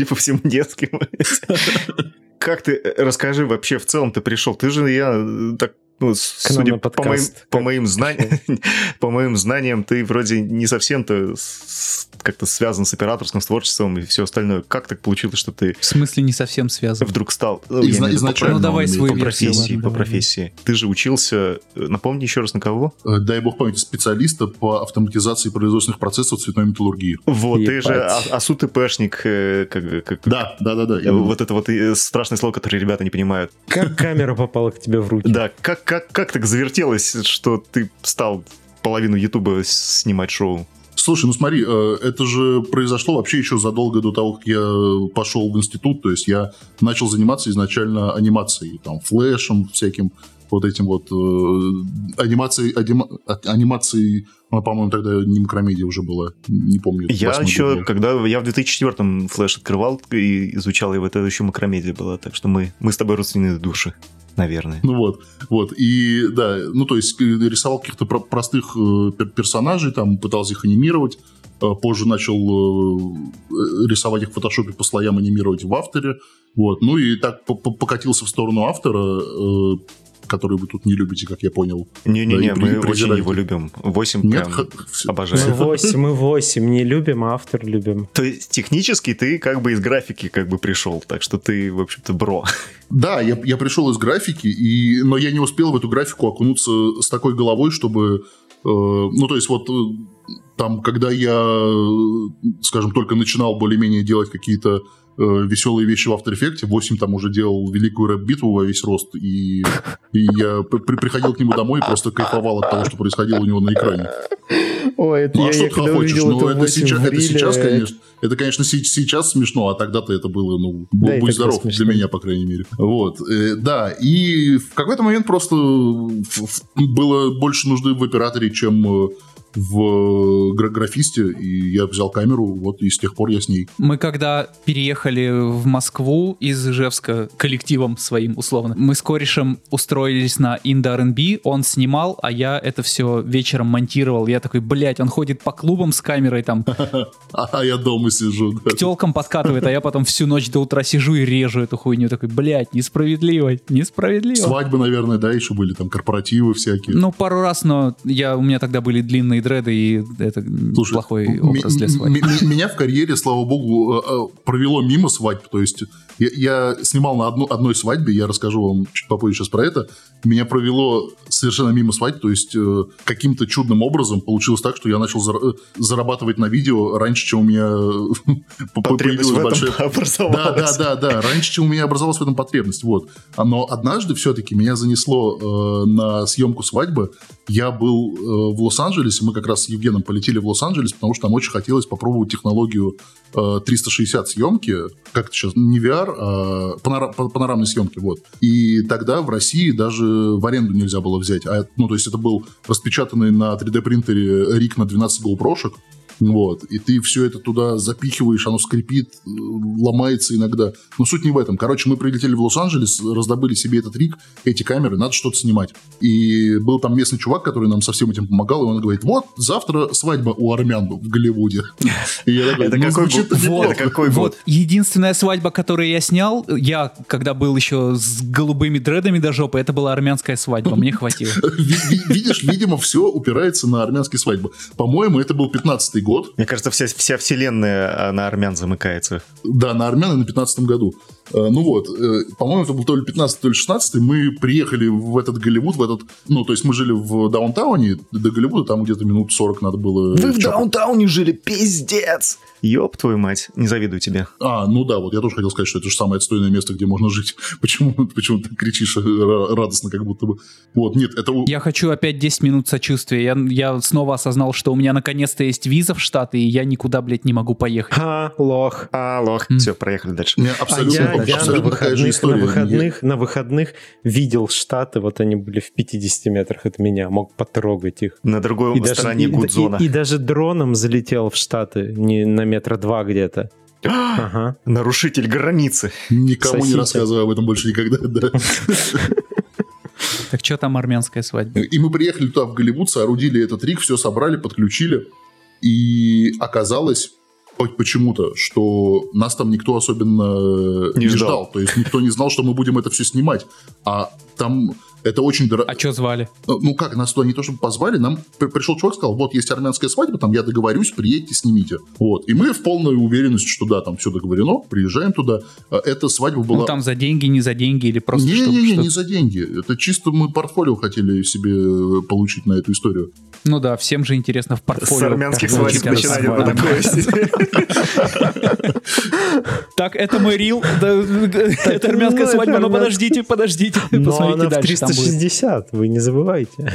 Судя по всему, не с кем. Как ты, э, расскажи вообще в целом ты пришел? Ты же, я э, так ну, судя по моим, по, моим знаниям, по моим знаниям, ты вроде не совсем-то как-то связан с операторским, с творчеством и все остальное. Как так получилось, что ты... В смысле не совсем связан? Вдруг стал... Ну, Изна- изначально. Ну, давай свою по профессии, ладно, по профессии. Ты же учился... Э, напомни еще раз, на кого? Э, дай бог памяти, специалиста по автоматизации производственных процессов цветной металлургии. Вот, Ебать. ты же АСУ-ТПшник. Э, как, как... Да, да, да, да. Вот это вот страшное слово, которое ребята не понимают. Как камера попала к тебе в руки? Да, как, как, как так завертелось, что ты стал половину Ютуба снимать шоу? Слушай, ну смотри, э, это же произошло вообще еще задолго до того, как я пошел в институт. То есть я начал заниматься изначально анимацией, там, флешем всяким, вот этим вот э, анимацией, анима, анимацией, ну, по-моему, тогда не макромедия уже была, не помню. Я еще, год. когда я в 2004-м флеш открывал и изучал его, это еще макромедия была, так что мы, мы с тобой родственные души, наверное. Ну вот, вот. И да, ну то есть э, рисовал каких-то про- простых э, пер- персонажей, там пытался их анимировать. Э, Позже начал э, рисовать их в фотошопе по слоям, анимировать в авторе. Вот. Ну и так по- по- покатился в сторону автора, э, который вы тут не любите, как я понял. Не-не-не, Да, мы очень презираете. его любим. 8 Нет, прям обожаю. Мы 8, мы 8 не любим, а автор любим. То есть технически ты как бы из графики как бы пришел, так что ты, в общем-то, бро. Да, я, я пришел из графики, и, но я не успел в эту графику окунуться с такой головой, чтобы... э, ну, то есть вот э, там, когда я, э, скажем, только начинал более-менее делать какие-то веселые вещи в After Effects, 8 там уже делал великую рэп-битву во весь рост, и, и я при- при- приходил к нему домой и просто кайфовал от того, что происходило у него на экране. Ой, это Ну, а я, что я ты хочешь? Ну, это это 8 сейчас, это сейчас, конечно, это, конечно, се- сейчас смешно, а тогда-то это было, ну, Да, будь здоров, смешно. для меня, по крайней мере. Вот, э, да, и в какой-то момент просто было больше нужды в операторе, чем э, в гра- графисте, и я взял камеру, вот, и с тех пор я с ней. Мы когда переехали в Москву из Ижевска коллективом своим условно, мы с корешем устроились на Инда R&B, он снимал, а я это все вечером монтировал. Я такой, блядь, он ходит по клубам с камерой, там, А я дома сижу, к телкам подкатывает, а я потом всю ночь до утра сижу и режу эту хуйню. Такой, блядь, несправедливо, несправедливо. Свадьбы, наверное, да, еще были, там, корпоративы всякие. Ну, пару раз, но я, у меня тогда были длинные дреды, и это Слушай, плохой образ для свадьбы. Меня в карьере, слава богу, э, э, провело мимо свадьб. То есть я, я снимал на одну, одной свадьбе, я расскажу вам чуть попозже сейчас про это. Меня провело совершенно мимо свадьб. То есть э, каким-то чудным образом получилось так, что я начал зар- зарабатывать на видео раньше, чем у меня появилась в этом большая... Да, да, да, да. Раньше, чем у меня образовалась в этом потребность. Вот. Но однажды все-таки меня занесло э, на съемку свадьбы. Я был э, в Лос-Анджелесе, мы как раз с Евгеном полетели в Лос-Анджелес, потому что нам очень хотелось попробовать технологию э, 360 съемки, как это сейчас, не VR, а панора- па- панорамной съемки, вот. И тогда в России даже в аренду нельзя было взять. А, ну, то есть это был распечатанный на 3D-принтере рик на 12 GoPro-шек, вот, и ты все это туда запихиваешь, оно скрипит, ломается иногда. Но суть не в этом. Короче, мы прилетели в Лос-Анджелес, раздобыли себе этот рик, эти камеры, надо что-то снимать. И был там местный чувак, который нам со всем этим помогал, и он говорит, вот, завтра свадьба у армян в Голливуде. И я такой, Это «Ну, какой звучит год? неплохо». Это какой Вот, год? единственная свадьба, которую я снял, я, когда был еще с голубыми дредами до жопы, это была армянская свадьба, мне хватило. Ви- ви- Видишь, видимо, все упирается на армянские свадьбы. По-моему, это был 15-й год. Мне кажется, вся, вся вселенная а, на армян замыкается. Да, на армян и на 15 году. Э, Ну вот, э, по-моему, это был то ли 15 то ли 16 мы приехали в этот Голливуд, в этот, ну, то есть мы жили в даунтауне, до Голливуда там где-то минут 40 надо было. Вы в чапать. даунтауне жили, пиздец! Ёб твою мать, не завидую тебе. А, ну да, вот я тоже хотел сказать, что это же самое отстойное место, где можно жить. Почему, почему ты кричишь э, ра- радостно, как будто бы. Вот, нет, это... у- Я хочу опять 10 минут сочувствия. Я, я снова осознал, что у меня наконец-то есть виза в Штаты, и я никуда, блядь, не могу поехать. Ха, лох. А, лох. М. Все, проехали дальше. у меня А абсолютно, я, я на абсолютно же выходных, на история. выходных, на выходных видел Штаты, вот они были в 50 метрах от меня, мог потрогать их. На другой И даже, стороне и- Гудзона. и- и даже дроном залетел в Штаты, не на метра два где-то. Ага. Нарушитель границы. Никому не Сосите. рассказываю об этом больше никогда, да. Так что там армянская свадьба? И мы приехали туда, в Голливуд, соорудили этот рик, все собрали, подключили. И оказалось по- почему-то, что нас там никто особенно Не не, ждал. ждал. То есть никто не знал, что мы будем это все снимать. А там это очень дорого. А что звали? Ну как, нас туда не то чтобы позвали, нам при- пришел чувак, сказал, вот есть армянская свадьба, там я договорюсь, приедьте, снимите. Вот. И мы в полной уверенности, что да, там все договорено, приезжаем туда. А Эта свадьба была... Ну там за деньги, не за деньги, или просто чтобы Не-не-не, что-то- не за деньги. Это чисто мы портфолио хотели себе получить на эту историю. Ну да, всем же интересно в портфолио. С армянских свадеб начинали вот такое. Так, это мой рил, это армянская ну, свадьба, но подождите, подождите, посмотрите дальше. Там 360, вы не забывайте.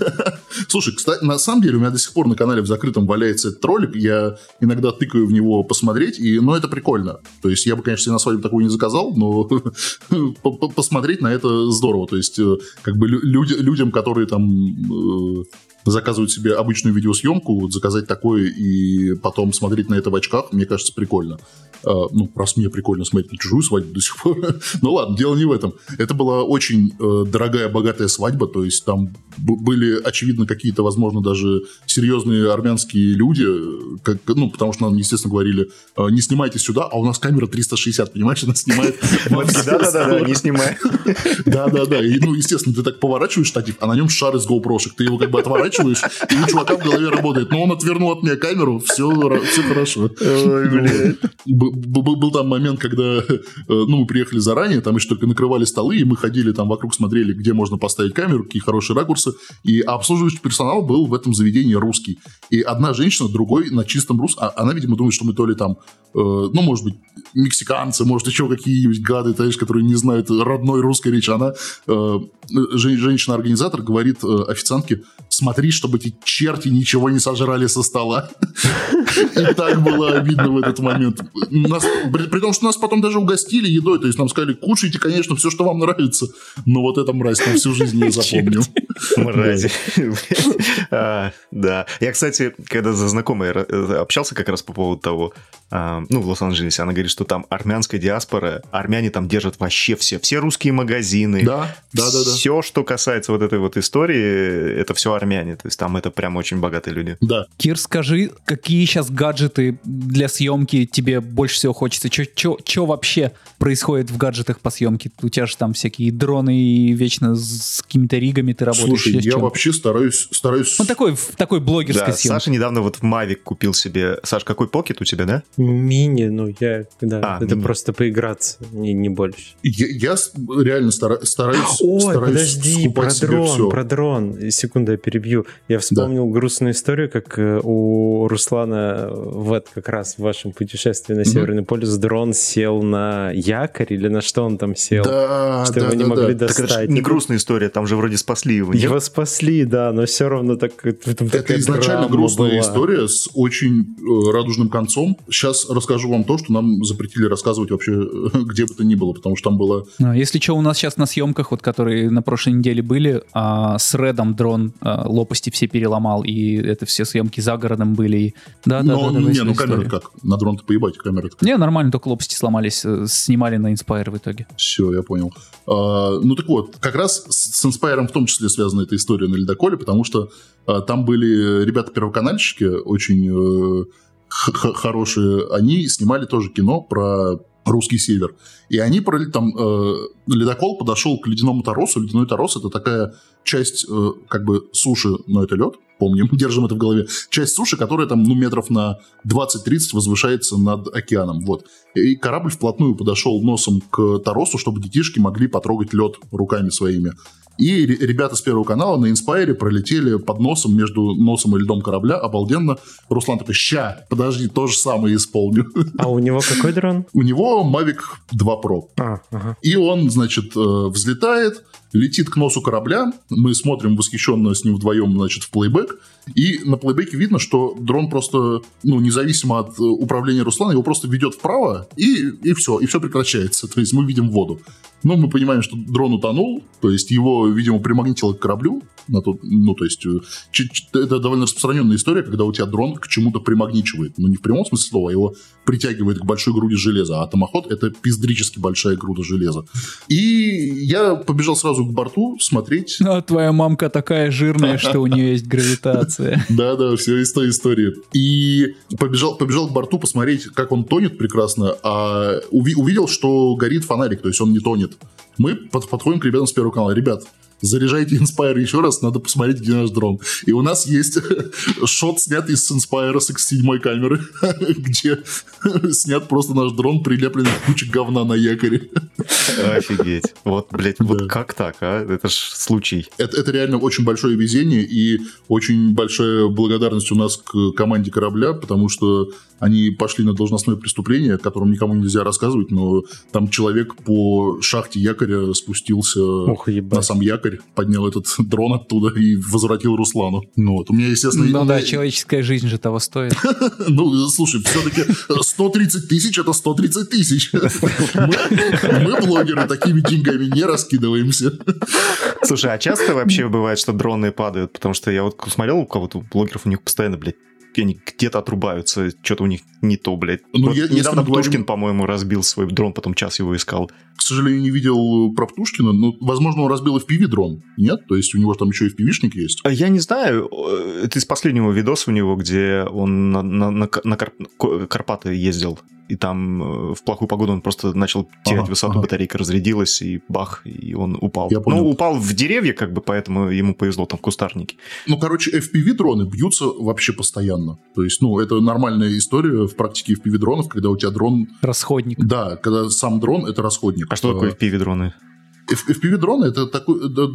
Слушай, кстати, на самом деле у меня до сих пор на канале в закрытом валяется этот ролик, я иногда тыкаю в него посмотреть, и, ну, это прикольно. То есть я бы, конечно, себе на свадьбу такую не заказал, но посмотреть на это здорово. То есть э, как бы люди, людям, которые там э, заказывают себе обычную видеосъемку, вот заказать такое и потом смотреть на это в очках, мне кажется, прикольно. Uh, ну, раз мне прикольно смотреть на чужую свадьбу до сих пор. ну ладно, дело не в этом. Это была очень э, дорогая, богатая свадьба, то есть там были, очевидно, какие-то, возможно, даже серьезные армянские люди, как, ну, потому что нам, естественно, говорили, э, не снимайте сюда, а у нас камера 360, понимаешь, она снимает... Да-да-да, не снимай. Да-да-да, ну, естественно, ты так поворачиваешь штатив, а на нем шар из GoPro, ты его как бы отворачиваешь, поворачиваешь, и у чувака в голове работает. Но он отвернул от меня камеру, все, все хорошо. Ой, блядь. Был там момент, когда э, ну, мы приехали заранее, там еще только накрывали столы, и мы ходили там вокруг, смотрели, где можно поставить камеру, какие хорошие ракурсы. И обслуживающий персонал был в этом заведении русский. И одна женщина, другой на чистом русском. А она, видимо, думает, что мы то ли там, э, ну, может быть, мексиканцы, может, еще какие-нибудь гады, знаешь, которые не знают родной русской речи. Она, э, женщина-организатор, говорит официантке, смотри, чтобы эти черти ничего не сожрали со стола. И так было обидно в этот момент. При, том, что нас потом даже угостили едой, то есть нам сказали, кушайте, конечно, все, что вам нравится, но вот эта мразь на всю жизнь не запомню. Мрази. А, да. Я, кстати, когда за знакомой общался как раз по поводу того, а, ну, в Лос-Анджелесе, она говорит, что там армянская диаспора, армяне там держат вообще все, все русские магазины. Да, да, да. Все, что касается вот этой вот истории, это все армяне. То есть там это прям очень богатые люди. Да. Кир, скажи, какие сейчас гаджеты для съемки тебе больше всего хочется? Что вообще происходит в гаджетах по съемке? У тебя же там всякие дроны и вечно с какими-то ригами ты работаешь. Слушай, я вообще стараюсь... стараюсь... Ну, такой, такой блогерской да, съемки. Саша недавно вот в Mavic купил себе... Саш, какой покет у тебя, да? Мини, ну я... Да, а, это мини. просто поиграться, не, не больше. Я, я реально стара, стараюсь... Ой, стараюсь подожди, про дрон, про дрон. Секунду, я перебью. Я вспомнил да. грустную историю, как э, у Руслана вот как раз в вашем путешествии на mm-hmm. Северный полюс дрон сел на якорь или на что он там сел, да, что да, его да, не могли да. достать. Так это не грустная история, там же вроде спасли его. Его спасли, да, но все равно так... Это изначально грустная была. история с очень э, радужным концом. Сейчас расскажу вам то, что нам запретили рассказывать вообще где бы то ни было, потому что там было... А, если что, у нас сейчас на съемках, вот которые на прошлой неделе были, а, с Редом дрон а, лопасти все переломал, и это все съемки за городом были. И... Да, Но, да, да, не, ну камера как? На дрон-то поебать камера -то. Не, нормально, только лопасти сломались, э, снимали на Inspire в итоге. Все, я понял. А, ну так вот, как раз с Inspire в том числе связана эта история на ледоколе, потому что а, там были ребята-первоканальщики, очень э, хорошие, они снимали тоже кино про русский север. И они про там э, ледокол подошел к ледяному торосу. Ледяной торос это такая часть э, как бы суши, но это лед, помним, держим это в голове. Часть суши, которая там ну метров на 20-30 возвышается над океаном. Вот. И корабль вплотную подошел носом к торосу, чтобы детишки могли потрогать лед руками своими. И ребята с Первого канала на Инспайре пролетели под носом, между носом и льдом корабля, обалденно. Руслан такой, ща, подожди, то же самое исполню. А у него какой дрон? У него Mavic 2 Pro. А, ага. И он, значит, э, взлетает, летит к носу корабля, мы смотрим восхищенно с ним вдвоем, значит, в плейбэк, group и на плейбеке видно, что дрон просто, ну, независимо от э, управления Руслана, его просто ведет вправо, и, и все, и все прекращается. То есть мы видим воду. Но мы понимаем, что дрон утонул, то есть его, видимо, примагнитило к кораблю. На тот, ну, то есть э, это довольно распространенная история, когда у тебя дрон к чему-то примагничивает. Ну, не в прямом смысле слова, а его притягивает к большой груди железа. А томоход — это пиздрически большая груда железа. И я побежал сразу к борту смотреть. А твоя мамка такая жирная, что у нее есть гравитация. Да-да, все из той истории. И побежал, побежал к борту посмотреть, как он тонет прекрасно, а увидел, что горит фонарик, то есть он не тонет. Мы подходим к ребятам с первого канала. Ребят, заряжайте Inspire еще раз, надо посмотреть, где наш дрон. И у нас есть шот, снятый с Inspire с X7 камеры, где снят просто наш дрон, прилеплен к куче говна на якоре. Офигеть. Вот, блядь, вот как так, а? Это ж случай. Это, это реально очень большое везение и очень большая благодарность у нас к команде корабля, потому что они пошли на должностное преступление, о котором никому нельзя рассказывать, но там человек по шахте якоря спустился Ох, на сам якорь, поднял этот дрон оттуда и возвратил Руслану. Ну, вот. У меня, естественно... Ну да, человеческая жизнь же того стоит. Ну, слушай, все-таки 130 тысяч — это 130 тысяч. Мы, блогеры, такими деньгами не раскидываемся. Слушай, а часто вообще бывает, что дроны падают? Потому что я вот смотрел у кого-то, у блогеров, у них постоянно, блядь, они где-то отрубаются, что-то у них не то, блядь. Ну, вот недавно Птушкин, говорим... по-моему, разбил свой дрон, потом час его искал. К сожалению, не видел про Птушкина, но, возможно, он разбил FPV дрон, нет? То есть у него там еще и FPV-шник есть? А я не знаю. Это из последнего видоса у него, где он на, на, на, на Карпаты ездил и там э, в плохую погоду он просто начал терять ага, высоту, ага. батарейка разрядилась, и бах, и он упал. Я понял. Ну, упал в деревья, как бы, поэтому ему повезло, там, в кустарнике. Ну, короче, FPV-дроны бьются вообще постоянно. То есть, ну, это нормальная история в практике FPV-дронов, когда у тебя дрон... Расходник. Да, когда сам дрон — это расходник. А что такое FPV-дроны? FPV-дрон это такой это,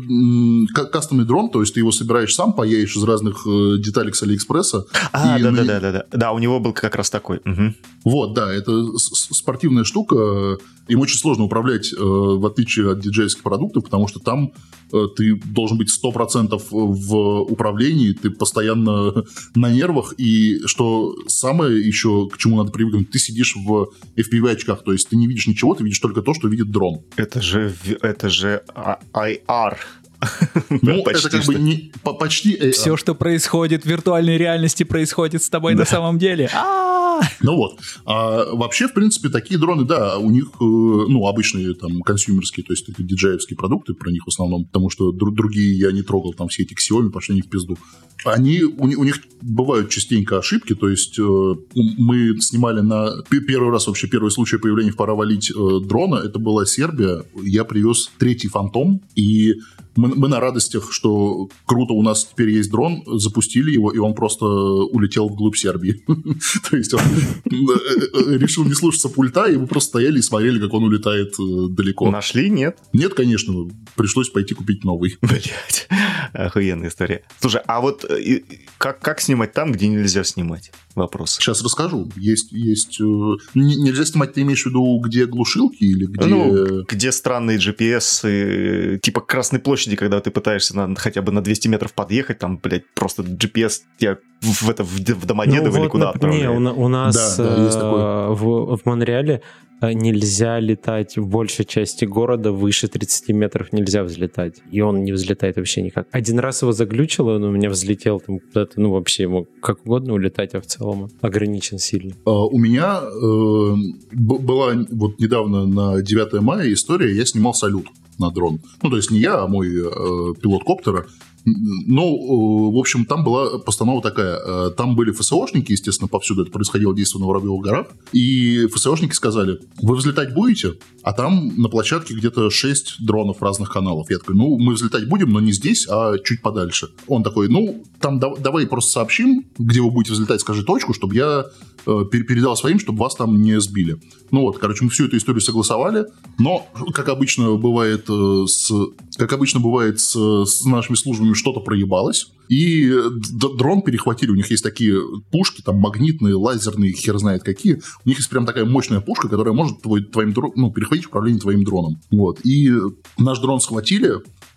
кастомный дрон, то есть ты его собираешь сам, паяешь из разных э, деталек с Алиэкспресса. А, да, на... да, да, да, да. Да, у него был как раз такой. Угу. Вот, да, это спортивная штука. Им очень сложно управлять, э, в отличие от диджейских продуктов, потому что там э, ты должен быть 100% в управлении, ты постоянно на нервах, и что самое еще, к чему надо привыкнуть, ты сидишь в FPV-очках, то есть ты не видишь ничего, ты видишь только то, что видит дрон. Это же, это же IR. Ну, это как бы не почти... Все, что происходит в виртуальной реальности, происходит с тобой на самом деле. Ну вот. А вообще, в принципе, такие дроны, да, у них, э, ну, обычные там консюмерские, то есть это диджеевские продукты про них в основном, потому что другие я не трогал, там все эти Xiaomi пошли не в пизду. Они, у, у них бывают частенько ошибки, то есть э, мы снимали на первый раз вообще первый случай появления в «Пора валить» э, дрона, это была Сербия, я привез третий «Фантом», и мы, мы на радостях, что круто, у нас теперь есть дрон, запустили его, и он просто улетел вглубь Сербии. То есть он э, э, решил не слушаться пульта, и мы просто стояли и смотрели, как он улетает э, далеко. Нашли, нет? Нет, конечно. Пришлось пойти купить новый. Блять, охуенная история. Слушай, а вот как, как снимать там, где нельзя снимать? Вопрос. Сейчас расскажу. Есть, есть... Нельзя снимать, ты имеешь в виду, где глушилки или где... Ну, где странные GPS, типа Красной площади площади, когда ты пытаешься на, хотя бы на 200 метров подъехать, там, блядь, просто GPS тебя в, это, в, в Домодедово ну, или куда отправляет. Не, у, у нас да, да, э, в, в Монреале э, нельзя летать в большей части города, выше 30 метров нельзя взлетать. И он не взлетает вообще никак. Один раз его заглючило, он у меня взлетел там куда-то, ну вообще ему как угодно улетать, а в целом ограничен сильно. Uh, у меня э, была вот недавно на 9 мая история, я снимал салют на дрон. Ну, то есть не я, а мой э, пилот коптера. Ну, в общем, там была постанова такая. Э, там были ФСОшники, естественно, повсюду это происходило действие на Воробьевых горах. И ФСОшники сказали, вы взлетать будете? А там на площадке где-то 6 дронов разных каналов. Я такой, ну, мы взлетать будем, но не здесь, а чуть подальше. Он такой, ну, там давай просто сообщим, где вы будете взлетать, скажи точку, чтобы я передал своим, чтобы вас там не сбили. Ну вот, короче, мы всю эту историю согласовали, но, как обычно бывает э, с, как обычно бывает с, с нашими службами, что-то проебалось, и дрон перехватили. У них есть такие пушки, там магнитные, лазерные, хер знает какие. У них есть прям такая мощная пушка, которая может твой, твоим, ну, перехватить управление твоим дроном. Вот. И наш дрон схватили,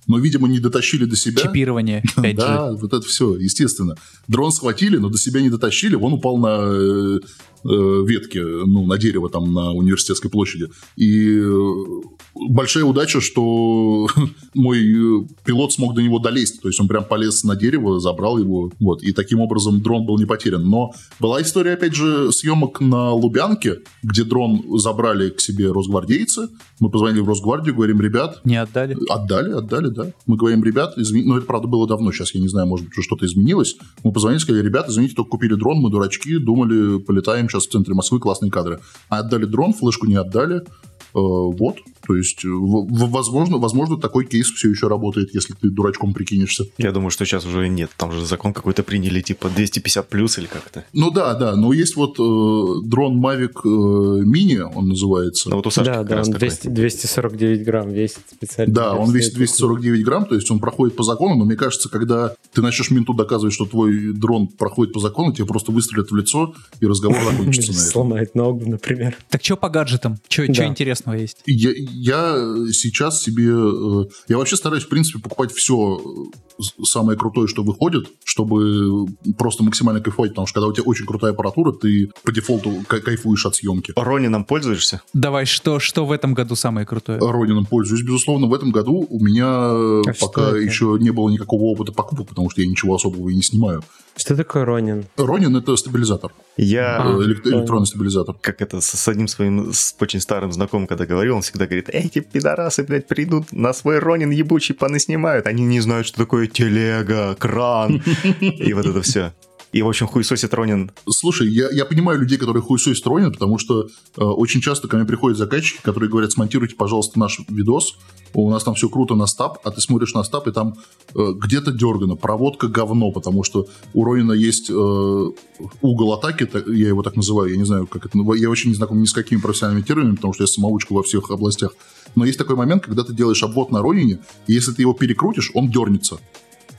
но, видимо, не дотащили до себя. Чипирование, 5G. Да, вот это все, естественно. Дрон схватили, но до себя не дотащили, он упал на э, э, ветке, ну, на дерево там на университетской площади. И э, большая удача, что мой пилот смог до него долезть. То есть он прям полез на дерево, забрал его. Вот. И таким образом дрон был не потерян. Но была история, опять же, съемок на Лубянке, где дрон забрали к себе росгвардейцы. Мы позвонили в Росгвардию, говорим, ребят... Не отдали? Отдали, отдали, да. Мы говорим, ребят, извините, ну это, правда, было давно, сейчас я не знаю, может быть, что-то изменилось. Мы позвонили, сказали, ребят, извините, только купили дрон, мы дурачки, думали, полетаем сейчас в центре Москвы, классные кадры. А отдали дрон, флешку не отдали. вот, то есть, возможно, возможно, такой кейс все еще работает, если ты дурачком прикинешься. Я думаю, что сейчас уже нет. Там же закон какой-то приняли, типа 250 плюс или как-то. Ну да, да. Но есть вот э, дрон Mavic э, Mini, он называется. Ну, вот у Сашки да, да, он 200, 249 грамм весит специально. Да, он весит 249 грамм, то есть он проходит по закону, но мне кажется, когда ты начнешь менту доказывать, что твой дрон проходит по закону, тебе просто выстрелят в лицо, и разговор закончится на этом. Сломает ногу, например. Так что по гаджетам? Что интересного есть? Я сейчас себе... Э, я вообще стараюсь, в принципе, покупать все э, самое крутое, что выходит, чтобы просто максимально кайфовать, потому что когда у тебя очень крутая аппаратура, ты по дефолту кайфуешь от съемки. Ронином пользуешься? Давай, что, что в этом году самое крутое? Ронином пользуюсь, безусловно. В этом году у меня а пока еще не было никакого опыта покупок, потому что я ничего особого и не снимаю. Что такое Ронин? Ронин — это стабилизатор. Я... А, электронный стабилизатор. Как это с одним своим с очень старым знакомым, когда говорил, он всегда говорит, эти пидорасы, блядь, придут на свой Ронин ебучий понаснимают. Они не знают, что такое телега, кран и вот это все. И, в общем, хуесосит Ронин. Слушай, я, я понимаю людей, которые хуесосят Ронин, потому что э, очень часто ко мне приходят заказчики, которые говорят, смонтируйте, пожалуйста, наш видос, у нас там все круто на стаб, а ты смотришь на стаб, и там э, где-то дергано, проводка говно, потому что у Ронина есть э, угол атаки, я его так называю, я не знаю, как это, я очень не знаком ни с какими профессиональными терминами, потому что я самоучка во всех областях. Но есть такой момент, когда ты делаешь обвод на Ронине, и если ты его перекрутишь, он дернется.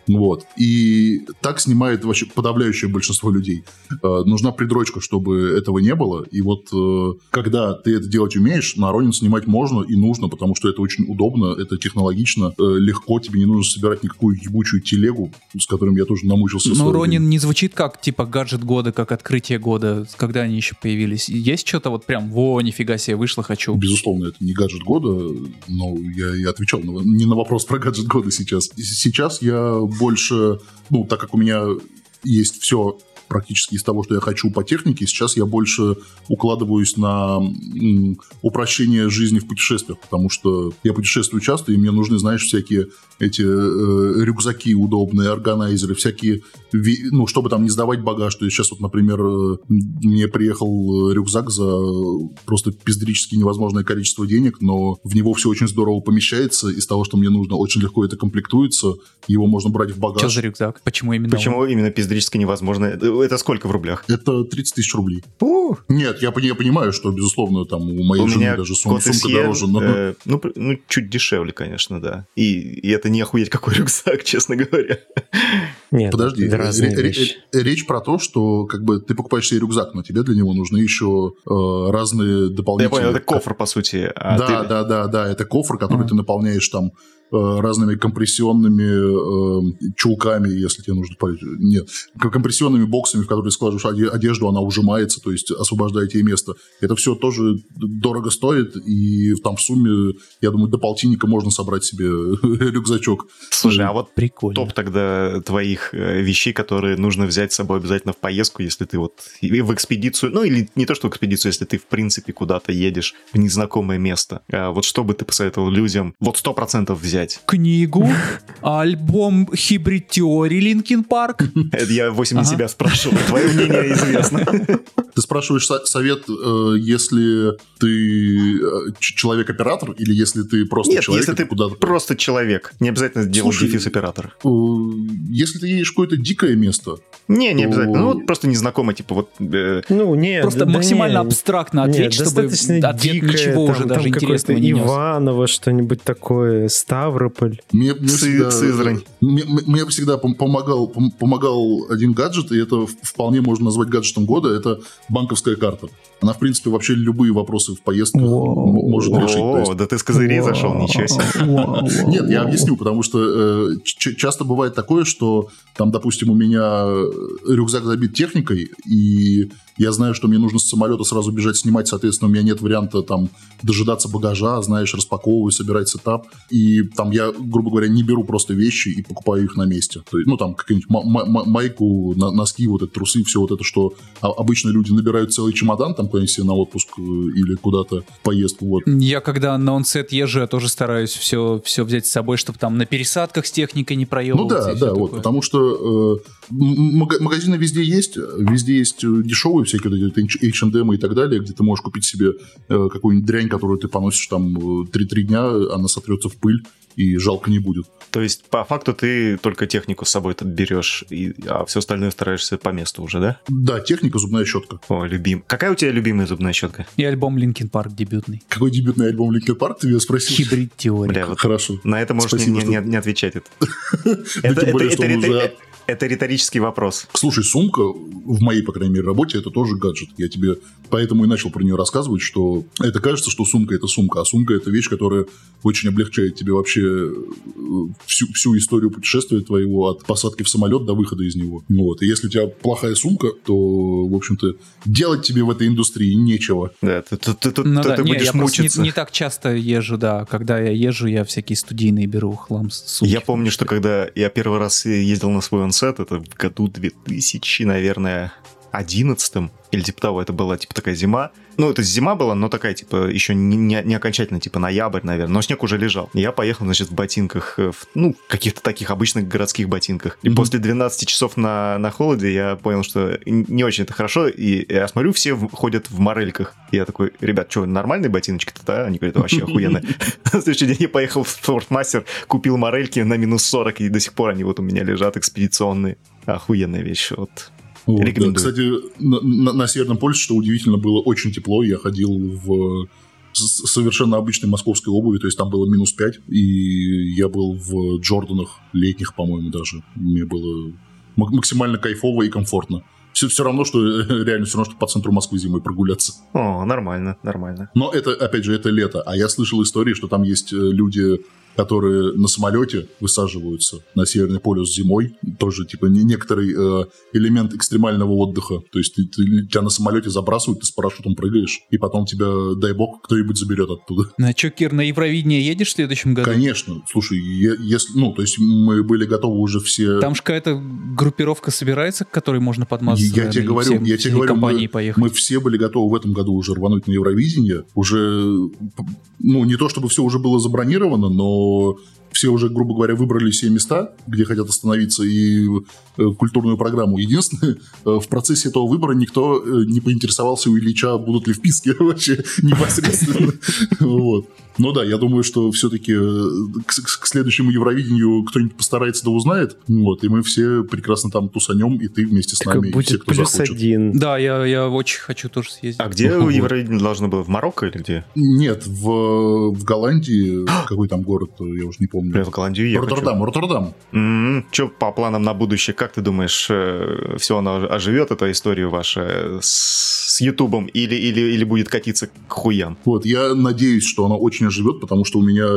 Вот. И так снимает вообще подавляющее большинство людей. Э, нужна придрочка, чтобы этого не было. И вот э, когда ты это делать умеешь, на Ронин снимать можно и нужно, потому что это очень удобно, это технологично, э, легко, тебе не нужно собирать никакую ебучую телегу, с которым я тоже намучился. Но Ронин не звучит как типа гаджет года, как открытие года, когда они еще появились. Есть что-то вот прям, во, нифига себе, вышло, хочу. Безусловно, это не гаджет года, но я и отвечал на, не на вопрос про гаджет года сейчас. Сейчас я больше, ну, так как у меня есть все практически из того, что я хочу по технике. Сейчас я больше укладываюсь на упрощение жизни в путешествиях, потому что я путешествую часто, и мне нужны, знаешь, всякие эти э, рюкзаки удобные, органайзеры, всякие, ну, чтобы там не сдавать багаж. То есть сейчас вот, например, э, мне приехал рюкзак за просто пиздрически невозможное количество денег, но в него все очень здорово помещается, из того, что мне нужно, очень легко это комплектуется, его можно брать в багаж. Что за рюкзак? Почему именно Почему он? именно пиздрически невозможно? Это сколько в рублях? Это 30 тысяч рублей. Нет, я, я понимаю, что, безусловно, там у моей у жены меня даже сум, сумка дороже. Но... Э, ну, ну, чуть дешевле, конечно, да. И, и это не охуеть какой рюкзак, честно говоря. Нет, Подожди, речь, речь про то, что как бы ты покупаешь себе рюкзак, но тебе для него нужны еще э, разные дополнительные... Я понял, это кофр, по сути. А да, ты... да, да, да, это кофр, который mm. ты наполняешь там разными компрессионными э, чулками, если тебе нужно... Нет, компрессионными боксами, в которые складываешь одежду, она ужимается, то есть освобождает ей место. Это все тоже дорого стоит, и там в сумме, я думаю, до полтинника можно собрать себе рюкзачок. Слушай, а вот Прикольно. топ тогда твоих э, вещей, которые нужно взять с собой обязательно в поездку, если ты вот в экспедицию, ну или не то, что в экспедицию, если ты в принципе куда-то едешь в незнакомое место. А вот что бы ты посоветовал людям вот сто процентов взять взять? Книгу, альбом Hybrid Theory Linkin Park. Это я вовсе не себя спрашиваю, твое мнение известно. Ты спрашиваешь совет, э, если ты э, человек-оператор или если ты просто Нет, человек? если ты куда-то... просто человек. Не обязательно делать дефис оператор. Э, если ты едешь в какое-то дикое место, не, не обязательно. Ну, вот просто незнакомо, типа вот... Ну, нет. Просто максимально абстрактно ответить, чтобы ответ ничего уже даже интересного не Иваново, что-нибудь такое, Став Ставрополь. Мне, мне всегда, Сызрань. Мне, мне всегда помогал, помогал один гаджет, и это вполне можно назвать гаджетом года, это банковская карта. Она, в принципе, вообще любые вопросы в поездках может решить. О, да ты с козырей зашел, ничего себе. Нет, я объясню, потому что э, часто бывает такое, что там, допустим, у меня рюкзак забит техникой, и я знаю, что мне нужно с самолета сразу бежать снимать, соответственно, у меня нет варианта там дожидаться багажа, знаешь, распаковываю, собирать сетап, и там я, грубо говоря, не беру просто вещи и покупаю их на месте. То есть, ну, там, какую-нибудь майку, носки, вот это, трусы, все вот это, что обычно люди набирают набирают целый чемодан там куда-нибудь себе на отпуск э, или куда-то в поездку. Вот. Я когда на онсет езжу, я тоже стараюсь все, все взять с собой, чтобы там на пересадках с техникой не Ну проебываться. да, да, вот, такое. потому что э, магазины везде есть, везде есть э, дешевые всякие вот эти H&M и так далее, где ты можешь купить себе э, какую-нибудь дрянь, которую ты поносишь там 3-3 дня, она сотрется в пыль, и жалко не будет. То есть, по факту, ты только технику с собой тут берешь, и, а все остальное стараешься по месту уже, да? Да, техника, зубная щетка. О, любим. Какая у тебя любимая зубная щетка? И альбом Linkin Park дебютный. Какой дебютный альбом Linkin Park, ты меня спросил? Хибрид теория. Бля, вот Хорошо. на это можешь Спасибо, не, что- не- не отвечать. Это, это, это- это- это риторический вопрос. Слушай, сумка, в моей, по крайней мере, работе, это тоже гаджет. Я тебе поэтому и начал про нее рассказывать, что это кажется, что сумка – это сумка, а сумка – это вещь, которая очень облегчает тебе вообще э, всю, всю историю путешествия твоего от посадки в самолет до выхода из него. Ну Вот. И если у тебя плохая сумка, то, в общем-то, делать тебе в этой индустрии нечего. Да, ты, ты- ты- ты- Ну ты да, не, будешь я мучиться. не, не так часто езжу, да. Когда я езжу, я всякие студийные беру хлам с сумки. Я помню, что когда я первый раз ездил на свой онсет, это в году 2000, наверное, 11 или типа того, это была типа такая зима. Ну, это зима была, но такая, типа, еще не, не, не окончательно, типа ноябрь, наверное. Но снег уже лежал. И Я поехал, значит, в ботинках, э, в, ну, каких-то таких обычных городских ботинках. И Мгм. после 12 часов на, на холоде я понял, что не очень это хорошо. И я смотрю, все в- ходят в морельках. И я такой, ребят, что, нормальные ботиночки-то, да? Они говорят, вообще охуенно. На следующий день я поехал в Спортмастер, купил морельки на минус 40, и до сих пор они вот у меня лежат экспедиционные. Охуенная вещь, вот. Вот, да. Кстати, на, на- на Северном полюсе, что удивительно, было очень тепло. Я ходил в совершенно обычной московской обуви, то есть там было минус 5, и я был в Джорданах летних, по-моему, даже. Мне было максимально кайфово и комфортно. Все, все равно, что реально все равно, что по центру Москвы зимой прогуляться. О, нормально, нормально. Но это, опять же, это лето. А я слышал истории, что там есть э, люди, которые на самолете высаживаются на Северный полюс зимой. Тоже, типа, не- некоторый э, элемент экстремального отдыха. То есть ты, ты- тебя на самолете забрасывают, ты с парашютом прыгаешь, и потом тебя, дай бог, кто-нибудь заберет оттуда. Что, Кир, на Евровидение едешь в следующем году? Конечно. Слушай, если, ну, то есть мы были готовы уже все... Там же какая-то группировка собирается, к которой можно подмазаться. Я тебе наверное, и говорю, всем- я тебе говорю, мы, поехать. мы все были готовы в этом году уже рвануть на Евровидение. Уже, ну, не то чтобы все уже было забронировано, но все уже, грубо говоря, выбрали все места, где хотят остановиться, и э, культурную программу. Единственное, э, в процессе этого выбора никто э, не поинтересовался у Ильича, будут ли вписки вообще непосредственно. Вот. Ну да, я думаю, что все-таки к, к- к следующему Евровидению кто-нибудь постарается да узнает. Вот, и мы все прекрасно там тусанем, и ты вместе с Так нами, и все, будет кто плюс захочет. один. Да, я, я очень хочу тоже съездить. А где Вот. Евровидение должно было? В Марокко или где? Нет, в, в Голландии, какой там город, я уже не помню. Бля, в Голландию я Роттердам, Роттердам. Что по планам на будущее? Как ты думаешь, все оно оживет, эта история ваша с с Ютубом? Или, или, или будет катиться к хуям? Вот, я надеюсь, что она очень оживет, потому что у меня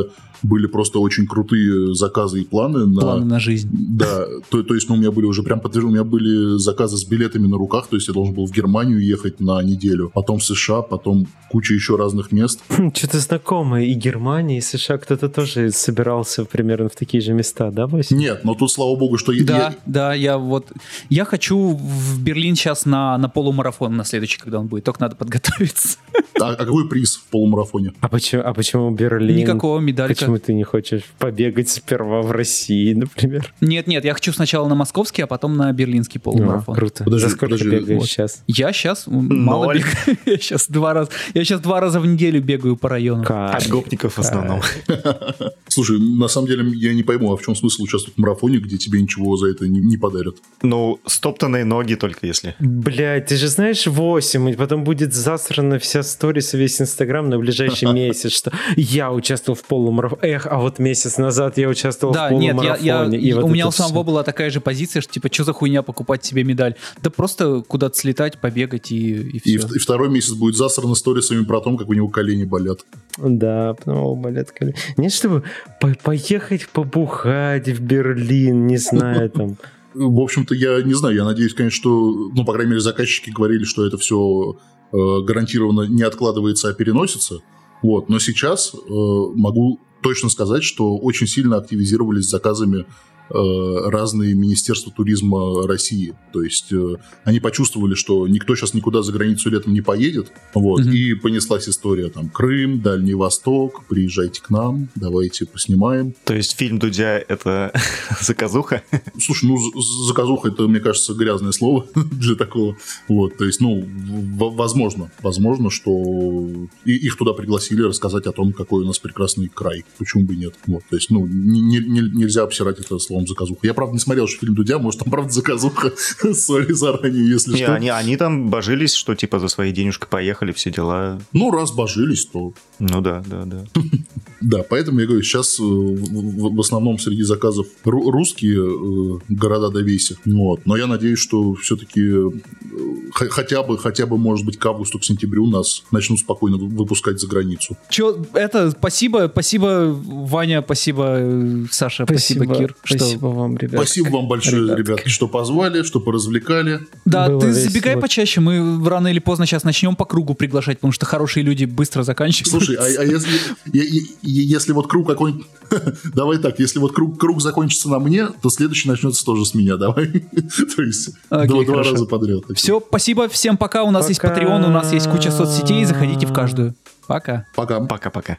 были просто очень крутые заказы и планы на... Планы на жизнь. Да, то, то есть ну, у меня были уже прям подтверждены, у меня были заказы с билетами на руках, то есть я должен был в Германию ехать на неделю, потом в США, потом куча еще разных мест. Что-то знакомое. И Германия, и США кто-то тоже собирался примерно в такие же места, да, Вася? Нет, но тут, слава богу, что Да, я, да, я вот... Я хочу в Берлин сейчас на, на полумарафон на следующий, когда он будет. Только надо подготовиться. А, а какой приз в полумарафоне? А почему, а почему Берлин? Никакого медалька. Почему ты не хочешь побегать сперва в России, например? Нет, нет, я хочу сначала на московский, а потом на берлинский А, полумарафон. круто. Подожди, За сколько подожди, бегаешь вот. сейчас? Я сейчас мало Ноль. бегаю. Я сейчас два раза, я сейчас два раза в неделю бегаю по району. Кайф. От гопников в основном. Слушай, на самом деле я не пойму, а в чем смысл участвовать в марафоне, где тебе ничего за это не, не подарят? Ну, стоптанные ноги только если. Блядь, ты же знаешь 8, и потом будет засрана вся сторис и весь Инстаграм на ближайший месяц, что я участвовал в полумарафоне. Эх, а вот месяц назад я участвовал Да, в нет, я, полумарафоне. я, и вот у меня у самого всё. была такая же позиция, что типа, что за хуйня покупать себе медаль? Да просто куда-то слетать, побегать и, и И, все. в- и второй месяц будет засрано сторисами про то, как у него колени болят. Да, ну, болят колени. Нет, чтобы по- поехать побухать в Берлин, не знаю, там. В общем-то, я не знаю, я надеюсь, конечно, что, ну, по крайней мере, заказчики говорили, что это все гарантированно не откладывается, а переносится. Вот. Но сейчас э, могу точно сказать, что очень сильно активизировались заказами э, разные министерства туризма России. То есть э, они почувствовали, что никто сейчас никуда за границу летом не поедет, вот, Мгм. и понеслась история там Крым, Дальний Восток, приезжайте к нам, давайте поснимаем. То есть фильм Дудя — это заказуха? Слушай, ну, заказуха это, мне кажется, грязное слово для такого. Вот, то есть, ну, возможно, возможно, что и их туда пригласили рассказать о том, какой у нас прекрасный край. Почему бы и нет? Вот, то есть, ну, не- не- не- нельзя обсирать это словом заказуха. Я, правда, не смотрел еще фильм Дудя, может, там, правда, заказуха. Сори заранее, если Не, что. они, они там божились, что типа за свои денежки поехали, все дела. Ну, раз божились, то Ну да, да, да. Да, поэтому я говорю, сейчас э, в, основном среди заказов ру- русские э, города довесят. Вот. Но я надеюсь, что все-таки хотя бы, хотя бы, может быть, к августу, к сентябрю нас начнут спокойно вы- выпускать за границу. Че, это, спасибо, спасибо, Ваня, спасибо, э, Саша, спасибо, Кир. что- Спасибо вам, ребят. Спасибо вам большое, ребятки. ребятки, что позвали, что поразвлекали. Да, Было ты весело. забегай почаще, мы рано или поздно сейчас начнем по кругу приглашать, потому что хорошие люди быстро заканчивают. Слушай, а, а если, если вот круг какой-нибудь... Давай так, если вот круг, круг закончится на мне, то следующий начнется тоже с меня, давай. То есть Окей, два, два раза подряд. Все, спасибо, всем пока. У нас есть Пока. Patreon, у нас есть куча соцсетей, заходите в каждую. Пока. Пока. Пока-пока.